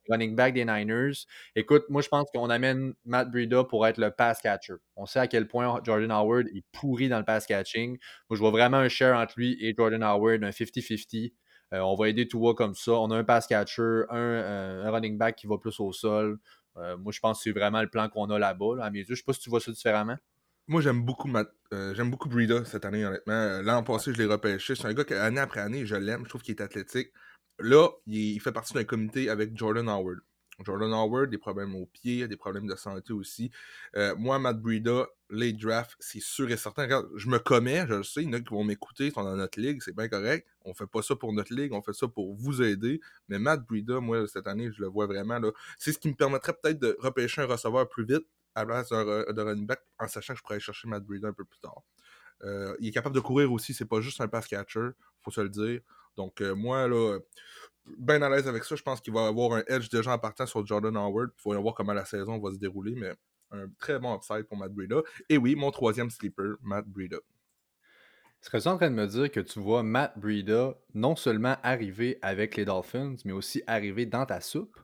S1: running back des Niners. Écoute, moi, je pense qu'on amène Matt Breida pour être le pass catcher. On sait à quel point Jordan Howard est pourri dans le pass catching. Moi, je vois vraiment un share entre lui et Jordan Howard, un 50-50. Euh, on va aider Tua comme ça. On a un pass catcher, un, euh, running back qui va plus au sol. Euh, moi, je pense que c'est vraiment le plan qu'on a là-bas, à mes yeux. Je ne sais pas si tu vois ça différemment.
S2: Moi, j'aime beaucoup j'aime beaucoup Breida cette année, honnêtement. L'an passé, je l'ai repêché. C'est un gars qui, année après année, je l'aime. Je trouve qu'il est athlétique. Là, il, fait partie d'un comité avec Jordan Howard. Jordan Howard, des problèmes au pied, des problèmes de santé aussi. Euh, moi, Matt Breida, les drafts, c'est sûr et certain. Regarde, je me commets, je le sais, il y en a qui vont m'écouter, ils sont dans notre ligue, c'est bien correct. On fait pas ça pour notre ligue, on fait ça pour vous aider. Mais Matt Breida, moi, cette année, je le vois vraiment. C'est ce qui me permettrait peut-être de repêcher un receveur plus vite à la place de running back, en sachant que je pourrais aller chercher Matt Breida un peu plus tard. Euh, il est capable de courir aussi, c'est pas juste un pass catcher, faut se le dire. Donc, euh, moi, là, bien à l'aise avec ça. Je pense qu'il va avoir un edge déjà en partant sur Jordan Howard. Il faut voir comment la saison va se dérouler, mais un très bon upside pour Matt Breida. Et oui, mon troisième sleeper, Matt Breida.
S1: Serais-tu en train de me dire que tu vois Matt Breida non seulement arriver avec les Dolphins, mais aussi arriver dans ta soupe?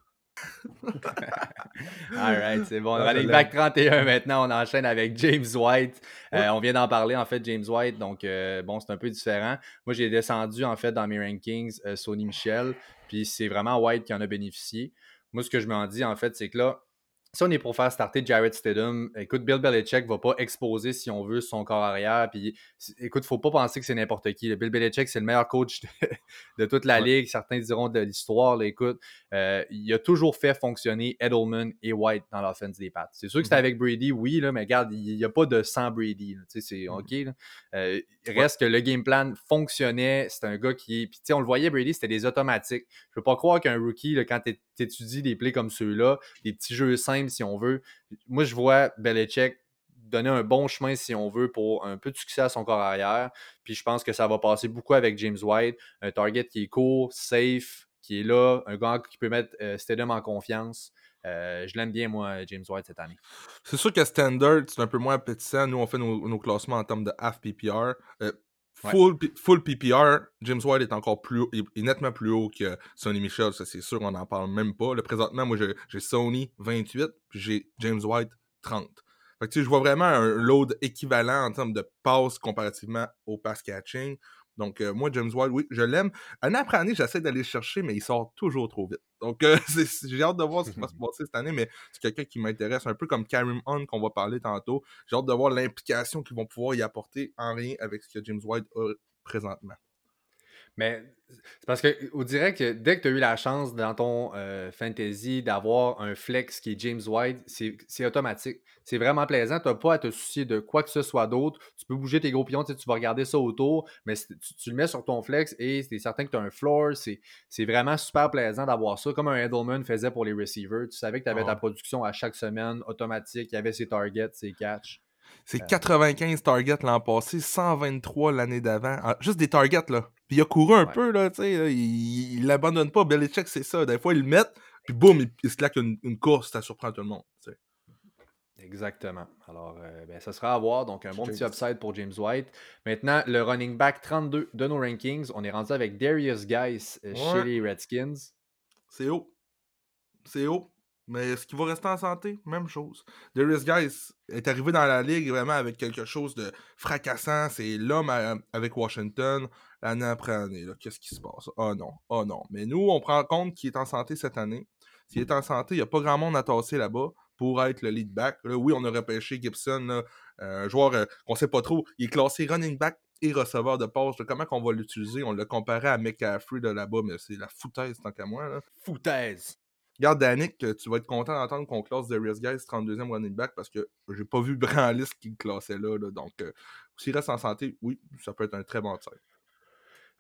S1: Alright, c'est bon. Running back 31 maintenant, on enchaîne avec James White. Euh, on vient d'en parler en fait, James White. Donc, euh, bon, c'est un peu différent. Moi, j'ai descendu en fait dans mes rankings euh, Sony Michel. Puis c'est vraiment White qui en a bénéficié. Moi, ce que je m'en dis en fait, c'est que là, si on est pour faire starter Jared Stidham, écoute, Bill Belichick va pas exposer, si on veut, son corps arrière. Puis, écoute, faut pas penser que c'est n'importe qui. Bill Belichick, c'est le meilleur coach de, toute la ligue. Certains diront de l'histoire. Écoute, euh, il a toujours fait fonctionner Edelman et White dans l'offense des Pats. C'est sûr que c'était mm-hmm. avec Brady, oui, là, mais regarde, il n'y a pas de sans Brady. C'est mm-hmm. OK. Euh, il reste que le game plan fonctionnait. C'est un gars qui est. Puis, on le voyait, Brady, c'était des automatiques. Je peux pas croire qu'un rookie, quand tu étudies des plays comme ceux-là, des petits jeux simples, si on veut. Moi, je vois Belichick donner un bon chemin, si on veut, pour un peu de succès à son corps arrière. Puis je pense que ça va passer beaucoup avec James White, un target qui est court, safe, qui est là, un gars qui peut mettre euh, en confiance. Euh, je l'aime bien, moi, James White, cette année.
S2: C'est sûr qu'à Standard, c'est un peu moins appétissant. Nous, on fait nos, classements en termes de half PPR. Euh, full, full, PPR, James White est encore plus haut, est nettement plus haut que Sony Michel, ça c'est sûr, on n'en parle même pas. Le présentement, moi j'ai Sony 28, puis j'ai James White 30. Fait que, je vois vraiment un load équivalent en termes de passes comparativement au pass catching. Donc, euh, moi, James White, oui, je l'aime. Année après année, j'essaie d'aller chercher, mais il sort toujours trop vite. Donc, euh, j'ai hâte de voir ce qui va se passer cette année, mais c'est quelqu'un qui m'intéresse, un peu comme Karim Hunt qu'on va parler tantôt. J'ai hâte de voir l'implication qu'ils vont pouvoir y apporter en rien avec ce que James White a présentement.
S1: Mais c'est parce que on dirait que dès que tu as eu la chance dans ton euh, fantasy d'avoir un flex qui est James White, c'est automatique. C'est vraiment plaisant. Tu n'as pas à te soucier de quoi que ce soit d'autre. Tu peux bouger tes gros pions, tu, vas regarder ça autour, mais tu, le mets sur ton flex et c'est certain que tu as un floor. C'est vraiment super plaisant d'avoir ça, comme un Edelman faisait pour les receivers. Tu savais que tu avais ta production à chaque semaine automatique, il y avait ses targets, ses catchs.
S2: C'est 95 targets l'an passé, 123 l'année d'avant. Ah, juste des targets, là. Puis il a couru un peu, là, tu sais. Il l'abandonne pas. Belichick, c'est ça. Des fois, ils le mettent, puis boum, il, se claque une, course, ça surprend tout le monde.
S1: Exactement. Alors, euh, ben, ça sera à voir. Donc, un bon petit upside pour James White. Maintenant, le running back 32 de nos rankings. On est rendu avec Darius Guys euh, chez les Redskins.
S2: C'est haut. C'est haut. Mais est-ce qu'il va rester en santé? Même chose. Darius Guys est arrivé dans la ligue vraiment avec quelque chose de fracassant. C'est l'homme avec Washington année après année. Qu'est-ce qui se passe? Oh non, oh non. Mais nous, on prend en compte qu'il est en santé cette année. S'il est en santé, il n'y a pas grand monde à tasser là-bas pour être le lead back. oui, on aurait pêché Gibson, euh, un joueur euh, qu'on ne sait pas trop. Il est classé running back et receveur de passe. Comment qu'on va l'utiliser? On l'a comparé à McCaffrey de là-bas, mais c'est la foutaise tant qu'à moi.
S1: Foutaise!
S2: Regarde, Danick, tu vas être content d'entendre qu'on classe Darius Guys 32e running back parce que j'ai pas vu Branlis qui le classait là. Donc, euh, s'il reste en santé, oui, ça peut être un très bon tir.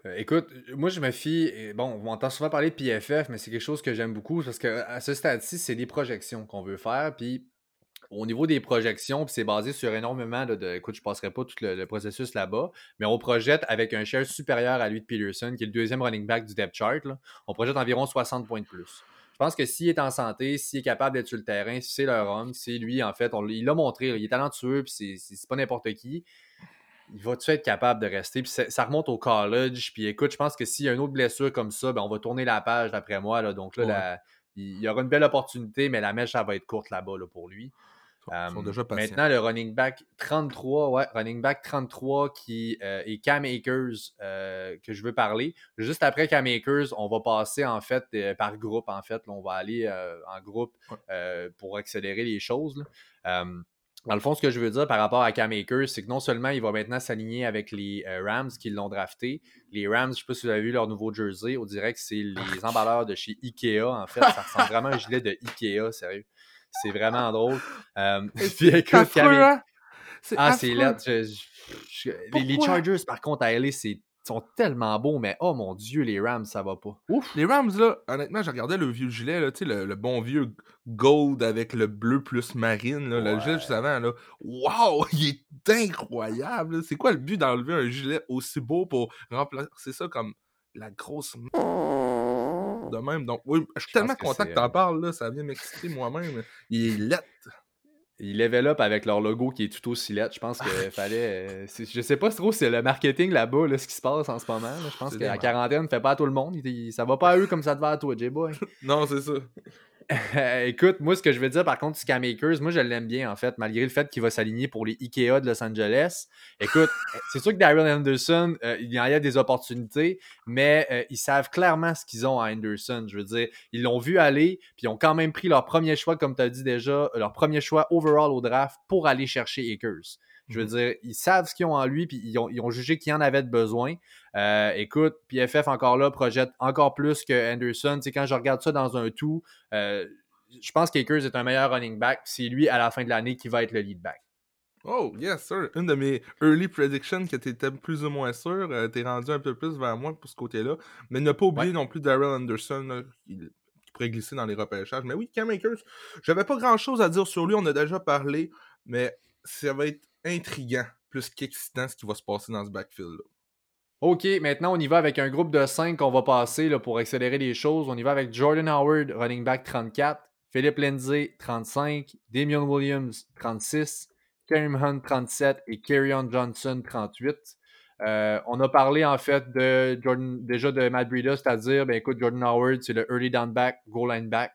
S1: Euh, écoute, moi je me fie, bon, on entend souvent parler de PFF, mais c'est quelque chose que j'aime beaucoup parce qu'à ce stade-ci, c'est des projections qu'on veut faire. Puis au niveau des projections, puis c'est basé sur énormément de, Écoute, je ne passerai pas tout le, processus là-bas, mais on projette avec un share supérieur à lui de Peterson, qui est le deuxième running back du depth chart. on projette environ 60 points de plus. Je pense que s'il est en santé, s'il est capable d'être sur le terrain, si c'est leur homme, c'est lui, en fait, on, il l'a montré, il est talentueux, puis c'est pas n'importe qui. Il va-tu être capable de rester? Puis ça remonte au college. Puis écoute, je pense que s'il y a une autre blessure comme ça, ben on va tourner la page d'après moi. Là. Donc là, il y aura une belle opportunité, mais la mèche, ça va être courte là-bas pour lui. Euh, maintenant, le running back 33, ouais, running back 33 qui euh, est Cam Akers euh, que je veux parler. Juste après Cam Akers, on va passer en fait par groupe. En fait, on va aller en groupe pour accélérer les choses. dans le fond, ce que je veux dire par rapport à Cam Akers, c'est que non seulement il va maintenant s'aligner avec les Rams qui l'ont drafté. Les Rams, je ne sais pas si vous avez vu leur nouveau jersey, on dirait que c'est les emballeurs de chez Ikea. En fait, ça ressemble vraiment à un gilet de Ikea, sérieux. C'est vraiment drôle. Euh, puis écoute, hein? Ah, c'est là. les, Chargers, par contre, à LA, c'est sont tellement beaux, mais oh mon Dieu, les Rams, ça va pas.
S2: Ouf. Les Rams, là, honnêtement, j'ai regardé le vieux gilet, là, le, le bon vieux gold avec le bleu plus marine, là, le gilet juste avant. Là. Wow, il est incroyable. C'est quoi le but d'enlever un gilet aussi beau pour remplacer ça comme la grosse de même. Donc, oui, je suis tellement content que, tu en parles, là, ça vient m'exciter moi-même. Il est lettre.
S1: Il level up avec leur logo qui est tout aussi lettre. Je pense qu'il fallait. Euh, je sais pas trop si c'est le marketing là-bas, là, ce qui se passe en ce moment. Je pense que la quarantaine ne fait pas à tout le monde. ça va pas à eux comme ça te va à toi, J-Boy.
S2: non, c'est ça.
S1: Écoute, moi, ce que je veux dire, par contre, Scam Makers, moi, je l'aime bien, en fait, malgré le fait qu'il va s'aligner pour les Ikea de Los Angeles. Écoute, c'est sûr que Daryl Anderson, euh, il y a des opportunités, mais euh, ils savent clairement ce qu'ils ont à Anderson. Je veux dire, ils l'ont vu aller, puis ils ont quand même pris leur premier choix, comme tu as dit déjà, leur premier choix overall au draft pour aller chercher Akers. Je veux mhm. dire, ils savent ce qu'ils ont en lui, puis ils ont, jugé qu'il en avait besoin. Euh, écoute, PFF encore là projette encore plus que Anderson. Tu sais, quand je regarde ça dans un tout, euh, je pense qu'Akers est un meilleur running back. C'est lui, à la fin de l'année, qui va être le lead back.
S2: Oh, yes, sir. Une de mes early predictions que tu étais plus ou moins sûr. Euh, tu es rendu un peu plus vers moi pour ce côté-là. Mais ne pas oublier non plus Daryl Anderson, qui, pourrait glisser dans les repêchages. Mais oui, Cam Akers, j'avais pas grand-chose à dire sur lui. On a déjà parlé. Mais ça va être intriguant, plus qu'excitant ce qui va se passer dans ce backfield-là.
S1: OK, maintenant on y va avec un groupe de 5 qu'on va passer là, pour accélérer les choses. On y va avec Jordan Howard, running back 34, Philippe Lindsay 35, Damian Williams 36, Kareem Hunt 37 et Kerryon Johnson 38. Euh, on a parlé en fait de Jordan, déjà de Matt Breida, c'est-à-dire, ben écoute, Jordan Howard, c'est le early down back, goal line back.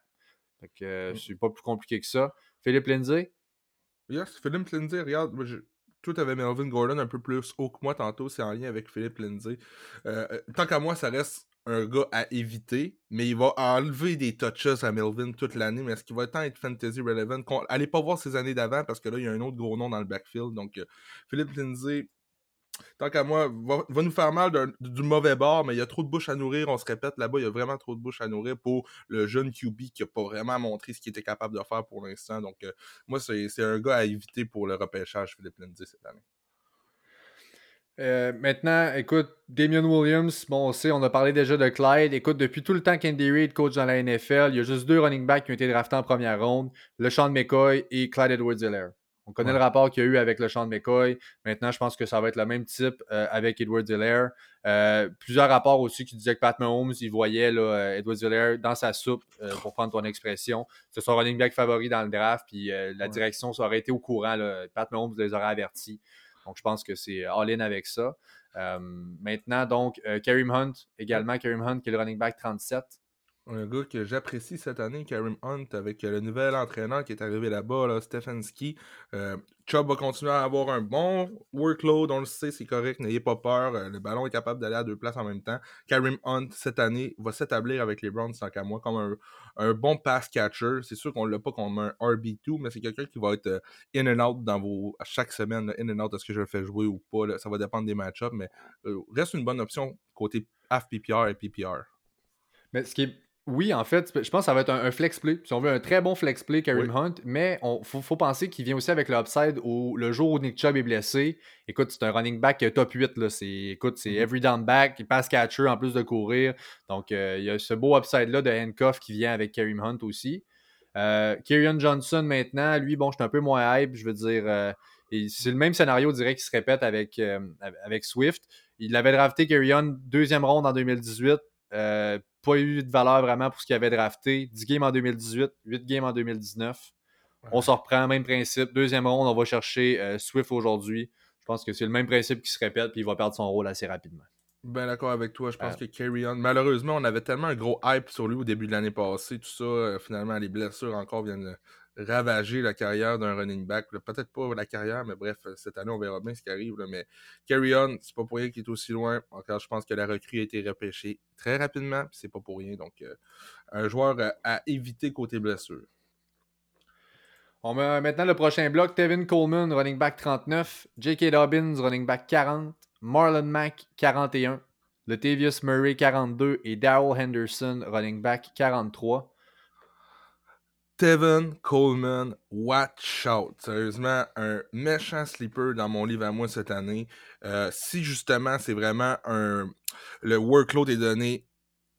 S1: Euh, mm. c'est pas plus compliqué que ça. Philippe Lindsay,
S2: Yes, Philippe Lindsay, regarde, je... tout avait Melvin Gordon un peu plus haut que moi tantôt, c'est en lien avec Philippe Lindsay. Euh, euh, tant qu'à moi, ça reste un gars à éviter, mais il va enlever des touches à Melvin toute l'année, mais est-ce qu'il va tant être fantasy relevant? Allez pas voir ses années d'avant parce que là, il y a un autre gros nom dans le backfield. Donc, euh, Philippe Lindsay, tant qu'à moi, va, nous faire mal du mauvais bord, mais il y a trop de bouche à nourrir. On se répète, là-bas, il y a vraiment trop de bouche à nourrir pour le jeune QB qui n'a pas vraiment montré ce qu'il était capable de faire pour l'instant. Donc, euh, moi, c'est un gars à éviter pour le repêchage, Philippe Lindsay, cette année.
S1: Euh, maintenant, écoute, Damien Williams, bon, on sait, on a parlé déjà de Clyde. Écoute, depuis tout le temps qu'Andy Reid coach dans la NFL, il y a juste deux running backs qui ont été draftés en première ronde, le McCoy et Clyde Edwards-Helaire. On connaît le rapport qu'il y a eu avec le Sean McCoy. Maintenant, je pense que ça va être le même type euh, avec Edwards-Helaire. Euh, plusieurs rapports aussi qui disaient que Pat Mahomes, il voyait là, Edwards-Helaire dans sa soupe, pour prendre ton expression. C'est son running back favori dans le draft, puis la direction, ça aurait été au courant. Pat Mahomes les aurait avertis. Donc, je pense que c'est all-in avec ça. Euh, maintenant, donc, euh, Kareem Hunt, également Kareem Hunt, qui est le running back 37.
S2: Un gars que j'apprécie cette année, Karim Hunt, avec le nouvel entraîneur qui est arrivé là-bas, là, Stefanski. Euh, Chubb va continuer à avoir un bon workload, on le sait, c'est correct, n'ayez pas peur. Euh, le ballon est capable d'aller à deux places en même temps. Karim Hunt, cette année, va s'établir avec les Browns, tant qu'à moi, comme un, bon pass catcher. C'est sûr qu'on ne l'a pas comme un RB2, mais c'est quelqu'un qui va être euh, in and out dans vos, chaque semaine, in and out, est-ce que je le fais jouer ou pas. ça va dépendre des match-ups, mais reste une bonne option côté half PPR et PPR.
S1: Mais ce qui est oui, en fait, je pense que ça va être un, flex play. Si on veut un très bon flex play, Kareem Hunt, mais il faut, penser qu'il vient aussi avec le upside où le jour où Nick Chubb est blessé, écoute, c'est un running back top 8. Là. écoute, c'est mm-hmm. every down back, il passe catcher en plus de courir. Donc, euh, il y a ce beau upside-là de handcuff qui vient avec Kareem Hunt aussi. Euh, Johnson, maintenant, lui, bon, je suis un peu moins hype. Je veux dire, euh, c'est le même scénario, direct qui se répète avec, euh, avec Swift. Il avait drafté Kerryon deuxième ronde en 2018 pas eu de valeur vraiment pour ce qu'il avait drafté. 10 games en 2018, 8 games en 2019. On s'en reprend, même principe. Deuxième ronde, on va chercher euh, Swift aujourd'hui. Je pense que c'est le même principe qui se répète, puis il va perdre son rôle assez rapidement.
S2: Ben d'accord avec toi. Je pense que Carry On. Malheureusement, on avait tellement un gros hype sur lui au début de l'année passée. Tout ça, euh, finalement, les blessures encore viennent ravager la carrière d'un running back. Peut-être pas la carrière, mais bref, cette année, on verra bien ce qui arrive. Mais Carry On, c'est pas pour rien qu'il est aussi loin. Encore, je pense que la recrue a été repêchée très rapidement, c'est pas pour rien. Donc, euh, un joueur à, éviter côté blessure.
S1: On met maintenant le prochain bloc. Tevin Coleman, running back 39. J.K. Dobbins, running back 40. Marlon Mack, 41. Latavius Murray, 42. Et Daryl Henderson, running back 43.
S2: Steven Coleman, watch out. Sérieusement, un méchant sleeper dans mon livre à moi cette année. Euh, si justement c'est vraiment un. Le workload est donné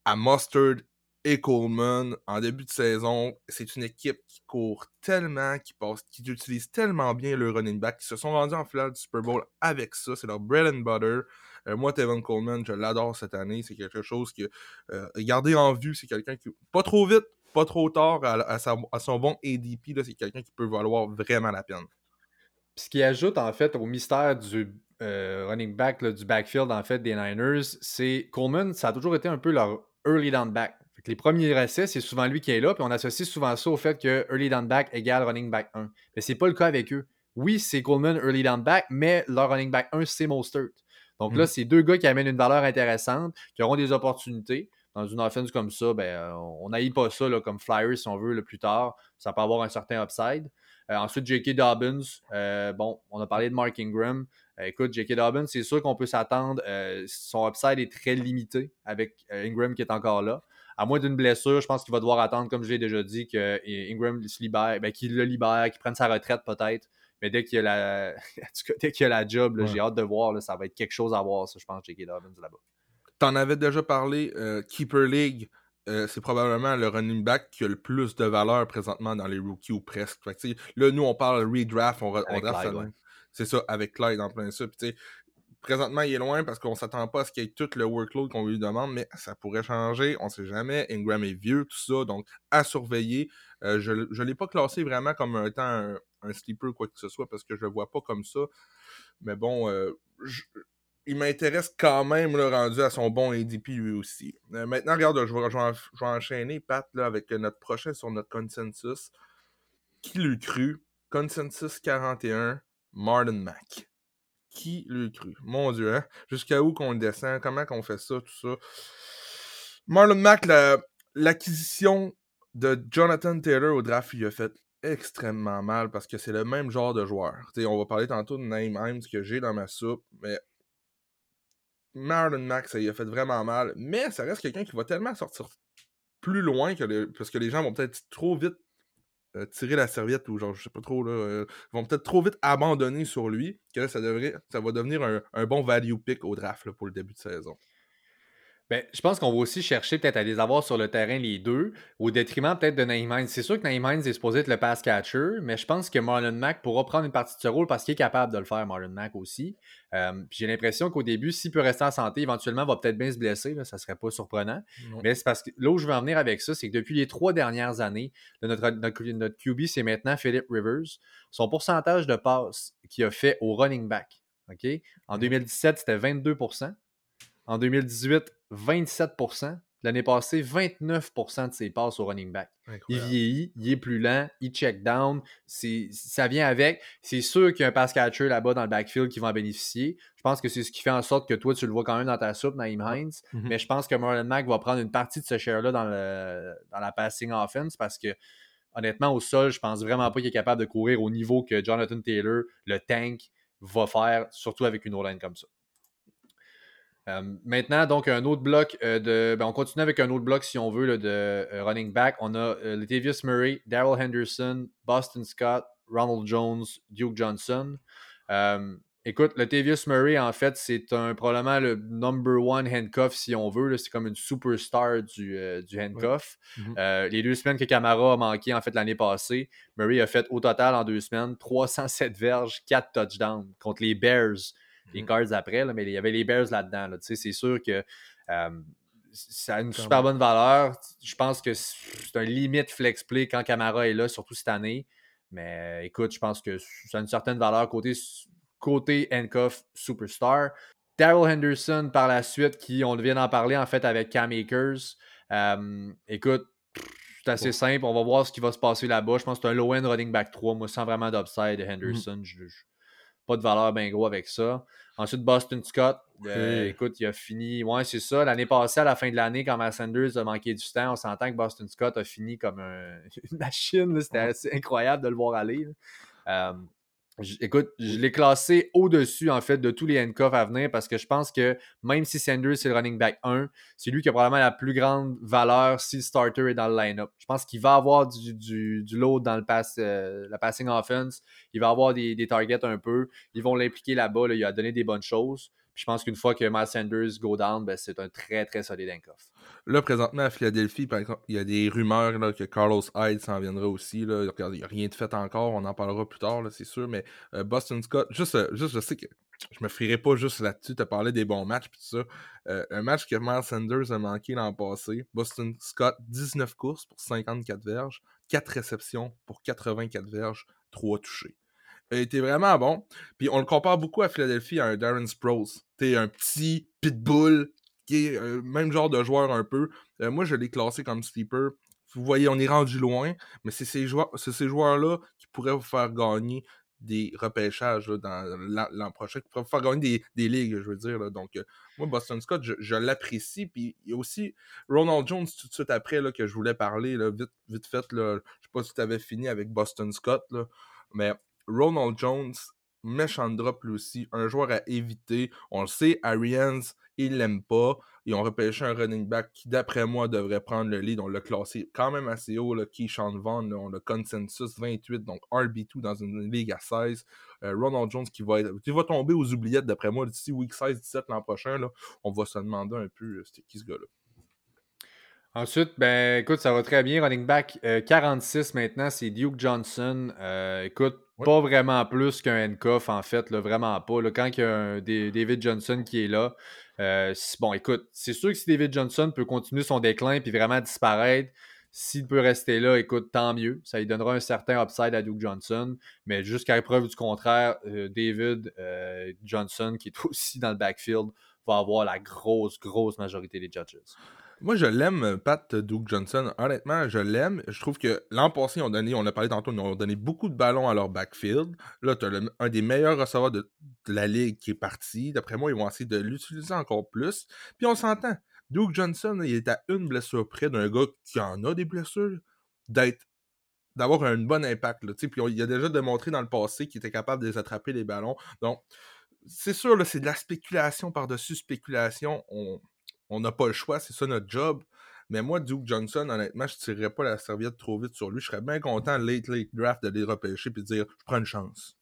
S2: à Mustard et Coleman en début de saison, c'est une équipe qui court tellement, qui passe, qui utilise tellement bien le running back, qui se sont rendus en finale du Super Bowl avec ça. C'est leur bread and butter. Euh, moi, Tevin Coleman, je l'adore cette année. C'est quelque chose que euh, garder en vue, c'est quelqu'un qui pas trop vite, pas trop tard à, son bon ADP, c'est quelqu'un qui peut valoir vraiment la peine.
S1: ce qui ajoute en fait au mystère du euh, running back, du backfield en fait des Niners, c'est Coleman, ça a toujours été un peu leur early down back. les premiers essais, c'est souvent lui qui est là, puis on associe souvent ça au fait que early down back égale running back 1. Mais c'est pas le cas avec eux. Oui, c'est Coleman early down back, mais leur running back 1, c'est Mostert. Donc là, mm. c'est deux gars qui amènent une valeur intéressante, qui auront des opportunités dans une offense comme ça, ben, euh, on n'aille pas ça là, comme flyer si on veut le plus tard. Ça peut avoir un certain upside. Euh, ensuite, J.K. Dobbins. Euh, bon, on a parlé de Mark Ingram. écoute, J.K. Dobbins, c'est sûr qu'on peut s'attendre. son upside est très limité avec Ingram qui est encore là. À moins d'une blessure, je pense qu'il va devoir attendre, comme je l'ai déjà dit, que Ingram se libère, ben, qu'il le libère, qu'il prenne sa retraite peut-être. Mais dès qu'il y a la, dès qu'il a la job, j'ai hâte de voir. ça va être quelque chose à voir, ça, je pense, J.K. Dobbins là-bas.
S2: T'en avais déjà parlé, euh, Keeper League, euh, c'est probablement le running back qui a le plus de valeur présentement dans les rookies ou presque. là, nous, on parle redraft, on, on C'est ça, avec Clyde en plein ça. présentement, il est loin parce qu'on s'attend pas à ce qu'il y ait tout le workload qu'on lui demande, mais ça pourrait changer, on sait jamais. Ingram est vieux, tout ça, donc à surveiller. Euh, je ne l'ai pas classé vraiment comme étant un, un sleeper quoi que ce soit parce que je le vois pas comme ça. Mais bon, il m'intéresse quand même le rendu à son bon ADP lui aussi. Euh, maintenant, regarde, je vais, enchaîner, Pat, là, avec notre prochain sur notre consensus. Qui l'eût cru? Consensus 41, Martin Mack. Qui l'eût cru? Mon Dieu, hein? Jusqu'à où qu'on descend? Comment qu'on fait ça, tout ça? Marlon Mack, l'acquisition de Jonathan Taylor au draft, il a fait extrêmement mal parce que c'est le même genre de joueur. on va parler tantôt de Name Himes que j'ai dans ma soupe, mais Marlon Mack, ça y a fait vraiment mal. Mais ça reste quelqu'un qui va tellement sortir plus loin que parce que les gens vont peut-être trop vite euh, tirer la serviette ou genre, je sais pas trop, euh, vont peut-être trop vite abandonner sur lui que ça, devrait, ça va devenir un, bon value pick au draft pour le début de saison.
S1: Ben, je pense qu'on va aussi chercher peut-être à les avoir sur le terrain les deux, au détriment peut-être de Naïm Hines. C'est sûr que Naïm Hines est supposé être le pass catcher, mais je pense que Marlon Mack pourra prendre une partie de ce rôle parce qu'il est capable de le faire, Marlon Mack aussi. Euh, j'ai l'impression qu'au début, s'il peut rester en santé, éventuellement, il va peut-être bien se blesser. Là, ça serait pas surprenant. Mais c'est parce que là où je veux en venir avec ça, c'est que depuis les trois dernières années, notre, notre, QB, c'est maintenant Philip Rivers. Son pourcentage de passes qu'il a fait au running back, OK? En 2017, c'était 22% en 2018, 27% L'année passée, 29% de ses passes au running back. Il vieillit, il est plus lent, il check down, ça vient avec. C'est sûr qu'il y a un pass catcher là-bas dans le backfield qui va en bénéficier. Je pense que c'est ce qui fait en sorte que toi, tu le vois quand même dans ta soupe, Naïm Hines. Mm-hmm. Mais je pense que Marlon Mack va prendre une partie de ce share-là dans, dans la passing offense parce que honnêtement, au sol, je pense vraiment pas qu'il est capable de courir au niveau que Jonathan Taylor, le tank, va faire, surtout avec une O-line comme ça. Euh, maintenant, donc, un autre bloc euh, de. Ben, on continue avec un autre bloc, si on veut, de euh, running back. On a Latavius Murray, Daryl Henderson, Boston Scott, Ronald Jones, Duke Johnson. écoute, Latavius Murray, en fait, c'est un, probablement le number one handcuff, si on veut. C'est comme une superstar du, du handcuff. Mm-hmm. les deux semaines que Camara a manqué, en fait, l'année passée, Murray a fait au total en deux semaines 307 verges, 4 touchdowns contre les Bears les mmh. Cards après, mais il y avait les Bears là-dedans. c'est sûr que ça a une super bonne valeur. Je pense que c'est un limite flex play quand Camara est là, surtout cette année. Mais écoute, je pense que ça a une certaine valeur côté, côté Handcuff Superstar. Daryl Henderson par la suite, qui on vient d'en parler en fait avec Cam Akers. écoute, c'est assez simple. On va voir ce qui va se passer là-bas. Je pense que c'est un low-end running back 3. Moi, sans vraiment d'upside de mmh Henderson. je, pas de valeur bien gros avec ça. Ensuite, Boston Scott, euh, écoute, il a fini. Ouais, c'est ça. L'année passée, à la fin de l'année, quand Miles Sanders a manqué du temps, on s'entend que Boston Scott a fini comme une machine. C'était assez incroyable de le voir aller. Euh, écoute, je l'ai classé au-dessus, en fait, de tous les handcuffs à venir parce que je pense que même si Sanders c'est le running back 1, c'est lui qui a probablement la plus grande valeur si le starter est dans le line-up. Je pense qu'il va avoir du, du, load dans le pass, euh, la passing offense. Il va avoir des, targets un peu. Ils vont l'impliquer là-bas. il a donné des bonnes choses. Je pense qu'une fois que Miles Sanders go down, ben, c'est un très, très solide handcuff.
S2: Là, présentement, à Philadelphie, par exemple, il y a des rumeurs là, que Carlos Hyde s'en viendra aussi. Là. Il n'y a rien de fait encore, on en parlera plus tard, c'est sûr. Mais euh, Boston Scott, juste, euh, juste, je sais que je me frierai pas juste là-dessus, te parler des bons matchs, tout ça. Euh, un match que Miles Sanders a manqué l'an passé. Boston Scott, 19 courses pour 54 verges, 4 réceptions pour 84 verges, 3 touchés. Il était vraiment bon. Puis on le compare beaucoup à Philadelphie à un Darren Sproles. T'es un petit pitbull qui est euh, même genre de joueur un peu. Euh, moi, je l'ai classé comme sleeper. Vous voyez, on est rendu loin, mais c'est ces, joueurs, ces joueurs-là qui pourraient vous faire gagner des repêchages dans l'an prochain, qui pourraient vous faire gagner des, ligues, je veux dire. Donc, euh, moi, Boston Scott, je, l'apprécie. Puis il y a aussi Ronald Jones tout de suite après là, que je voulais parler, vite, vite fait. Je sais pas si tu avais fini avec Boston Scott, mais Ronald Jones, méchant drop lui aussi, un joueur à éviter. On le sait, Arians, il l'aime pas. Ils ont repêché un running back qui, d'après moi, devrait prendre le lead. On l'a classé quand même assez haut, là, Keyshawn Vaughn. on le consensus 28, donc RB2 dans une ligue à 16. Euh, Ronald Jones qui va, qui va tomber aux oubliettes, d'après moi, d'ici week 16-17 l'an prochain. Là, on va se demander un peu euh, qui ce gars-là.
S1: Ensuite, ben écoute, ça va très bien. Running back 46 euh, maintenant, c'est Duke Johnson. écoute, pas vraiment plus qu'un handcuff, en fait, vraiment pas. Quand il y a David Johnson qui est là, euh, bon, écoute, c'est sûr que si David Johnson peut continuer son déclin puis vraiment disparaître, s'il peut rester là, écoute, tant mieux. Ça lui donnera un certain upside à Duke Johnson. Mais jusqu'à preuve du contraire, euh, David euh, Johnson, qui est aussi dans le backfield, va avoir la grosse, grosse majorité des judges.
S2: Moi, je l'aime, Pat Duke Johnson. Honnêtement, je l'aime. Je trouve que l'an passé, on a parlé tantôt, ils ont donné beaucoup de ballons à leur backfield. Là, tu as un des meilleurs receveurs de, la ligue qui est parti. D'après moi, ils vont essayer de l'utiliser encore plus. Puis on s'entend. Duke Johnson, il est à une blessure près d'un gars qui en a des blessures, d'être d'avoir un bon impact. Puis il a déjà démontré dans le passé qu'il était capable de les attraper les ballons. Donc, c'est sûr, c'est de la spéculation par-dessus spéculation. On n'a pas le choix, c'est ça notre job. Mais moi, Duke Johnson, honnêtement, je ne tirerais pas la serviette trop vite sur lui. Je serais bien content, late, late draft, de les repêcher et de dire je prends une chance.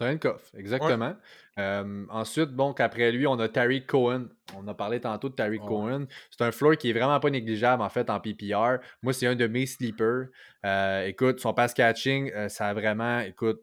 S1: C'est un coffre, exactement. ensuite, bon, après lui, on a Tariq Cohen. On a parlé tantôt de Tariq Cohen. C'est un floor qui est vraiment pas négligeable, en fait, en PPR. Moi, c'est un de mes sleepers. Euh, écoute, son pass catching, euh, ça a vraiment, écoute,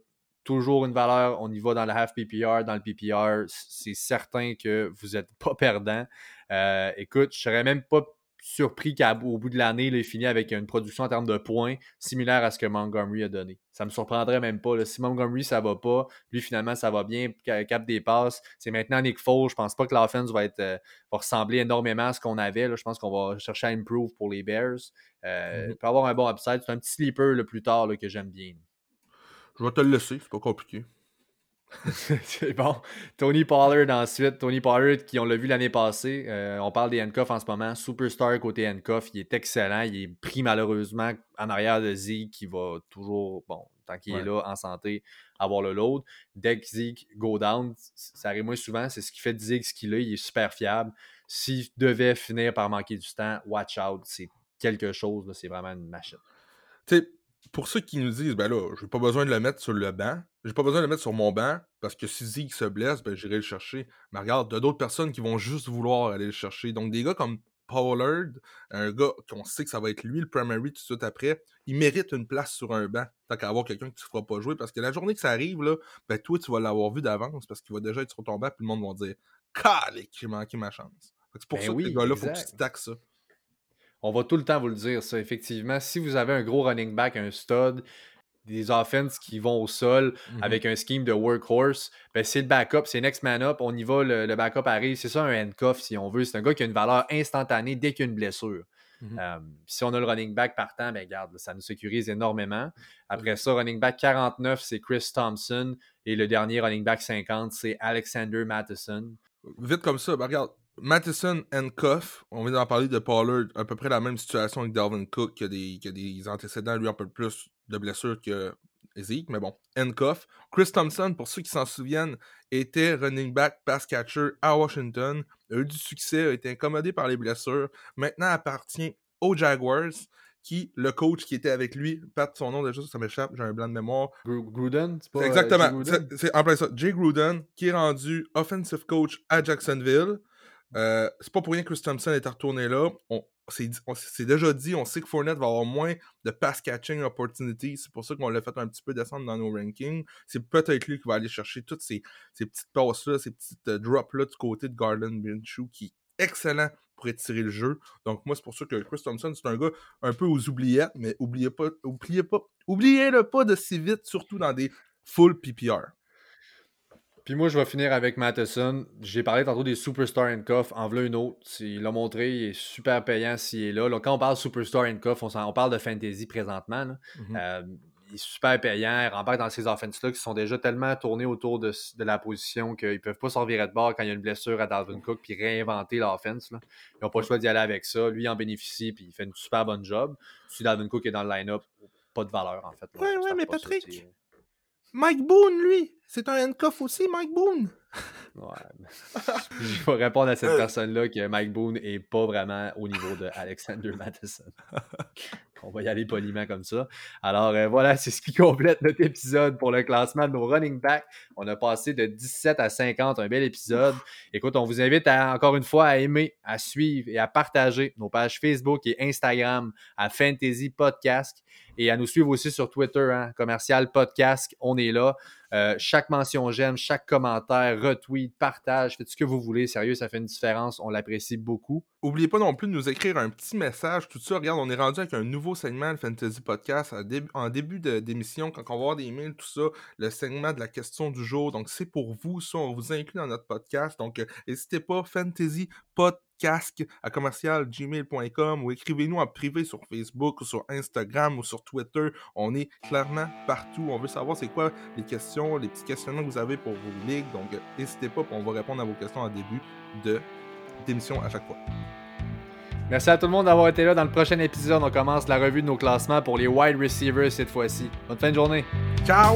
S1: toujours une valeur. On y va dans le half PPR, dans le PPR. C'est certain que vous n'êtes pas perdant. Euh, écoute, je serais même pas surpris qu'au bout de l'année, il finit avec une production en termes de points similaire à ce que Montgomery a donné. Ça me surprendrait même pas. Si Montgomery, ça va pas, lui, finalement, ça va bien, cap des passes. C'est maintenant Nick Foles. Je pense pas que l'offense va, être, euh, va ressembler énormément à ce qu'on avait. Je pense qu'on va chercher à improve pour les Bears. Euh, mm-hmm. Il peut avoir un bon upside. C'est un petit sleeper le plus tard que j'aime bien.
S2: Je vais te le laisser, c'est pas compliqué.
S1: c'est bon. Tony Pollard ensuite. Tony Pollard, qui on l'a vu l'année passée. Euh, on parle des handcuffs en ce moment. Superstar côté handcuff. Il est excellent. Il est pris malheureusement en arrière de Zeke qui va toujours, bon, tant qu'il est là en santé, avoir le load. Dès que Zeke go down, ça arrive moins souvent. C'est ce qui fait Zeke ce qu'il est. Il est super fiable. S'il devait finir par manquer du temps, watch out. C'est quelque chose. C'est vraiment une machine.
S2: Tu sais, pour ceux qui nous disent, ben là, j'ai pas besoin de le mettre sur le banc, j'ai pas besoin de le mettre sur mon banc, parce que si Zeke se blesse, ben j'irai le chercher. Mais regarde, il d'autres personnes qui vont juste vouloir aller le chercher. Donc des gars comme Pollard, un gars qu'on sait que ça va être lui le primary tout de suite après, il mérite une place sur un banc, tant qu'à avoir quelqu'un qui ne fera pas jouer, parce que la journée que ça arrive, là, ben toi, tu vas l'avoir vu d'avance, parce qu'il va déjà être sur ton banc, puis le monde va dire « Calé, j'ai manqué ma chance! » C'est pour ben ça que les gars-là, faut que tu taxes ça.
S1: On va tout le temps vous le dire, ça, effectivement. Si vous avez un gros running back, un stud, des offenses qui vont au sol mmh avec un scheme de workhorse, ben c'est le backup, c'est next man up, on y va, le, backup arrive. C'est ça un handcuff si on veut. C'est un gars qui a une valeur instantanée dès qu'il y a une blessure. Mmh si on a le running back partant, ben garde, ça nous sécurise énormément. Après ça, running back 49, c'est Chris Thompson. Et le dernier running back 50, c'est Alexander Matheson.
S2: Vite comme ça, ben regarde, Matheson and Cuff, on vient d'en parler de Pollard, à peu près la même situation avec Dalvin Cook, qui a des, qui a des antécédents, lui, un peu plus de blessures que Zeke, mais bon, Cuff. Chris Thompson, pour ceux qui s'en souviennent, était running back pass catcher à Washington, a eu du succès, a été incommodé par les blessures, maintenant appartient aux Jaguars, qui, le coach qui était avec lui, Pat, son nom déjà, ça m'échappe, j'ai un blanc de mémoire.
S1: Gruden,
S2: c'est pas euh, Exactement, c'est en plein ça. Jay Gruden, qui est rendu offensive coach à Jacksonville. Euh, c'est pas pour rien que Chris Thompson est retourné là. On, c'est déjà dit, on sait que Fournette va avoir moins de pass catching opportunities. C'est pour ça qu'on l'a fait un petit peu descendre dans nos rankings. C'est peut-être lui qui va aller chercher toutes ces, petites passes-là, ces petites euh, drops-là du côté de Garland Minshew qui est excellent pour étirer le jeu. Donc moi, c'est pour ça que Chris Thompson, c'est un gars un peu aux oubliettes, mais oubliez pas, oubliez pas, oubliez-le pas de si vite, surtout dans des full PPR.
S1: Puis moi, je vais finir avec Matheson. J'ai parlé tantôt des Superstar and Cuff. En voilà une autre. Il l'a montré, il est super payant s'il est là. quand on parle Superstar and Cuff, on, parle de fantasy présentement. Mm-hmm. Euh, il est super payant. Il rembarque dans ces offenses-là qui sont déjà tellement tournés autour de, la position qu'ils ne peuvent pas sortir de bord quand il y a une blessure à Dalvin Cook puis réinventer l'offense. Ils n'ont pas le choix d'y aller avec ça. Lui, il en bénéficie puis il fait une super bonne job. Si Dalvin Cook est dans le line-up, pas de valeur en fait.
S2: Oui, oui, mais Patrick, Mike Boone, lui, c'est un handcuff aussi, Mike Boone.
S1: Ouais. Il faut répondre à cette personne-là que Mike Boone est pas vraiment au niveau de Alexander Madison. On va y aller poliment comme ça. Alors euh, voilà, c'est ce qui complète notre épisode pour le classement de nos running backs. On a passé de 17 à 50, un bel épisode. Écoute, on vous invite à, encore une fois à aimer, à suivre et à partager nos pages Facebook et Instagram à Fantasy Podcast et à nous suivre aussi sur Twitter, hein, commercial podcast. On est là. Euh, chaque mention j'aime, chaque commentaire, retweet, partage, faites ce que vous voulez. Sérieux, ça fait une différence. On l'apprécie beaucoup.
S2: Oubliez pas non plus de nous écrire un petit message, tout ça. Regarde, on est rendu avec un nouveau segment, le Fantasy Podcast, en début d'émission, quand on va voir des emails, tout ça, le segment de la question du jour. Donc, c'est pour vous, ça, on vous inclut dans notre podcast. Donc, euh, n'hésitez pas, Fantasy Podcast à commercial gmail.com ou écrivez-nous en privé sur Facebook ou sur Instagram ou sur Twitter. On est clairement partout. On veut savoir c'est quoi les questions, les petits questionnements que vous avez pour vos ligues. Donc, n'hésitez pas, on va répondre à vos questions en début de d'émission à chaque fois.
S1: Merci à tout le monde d'avoir été là. Dans le prochain épisode, on commence la revue de nos classements pour les wide receivers cette fois-ci. Bonne fin de journée.
S2: Ciao!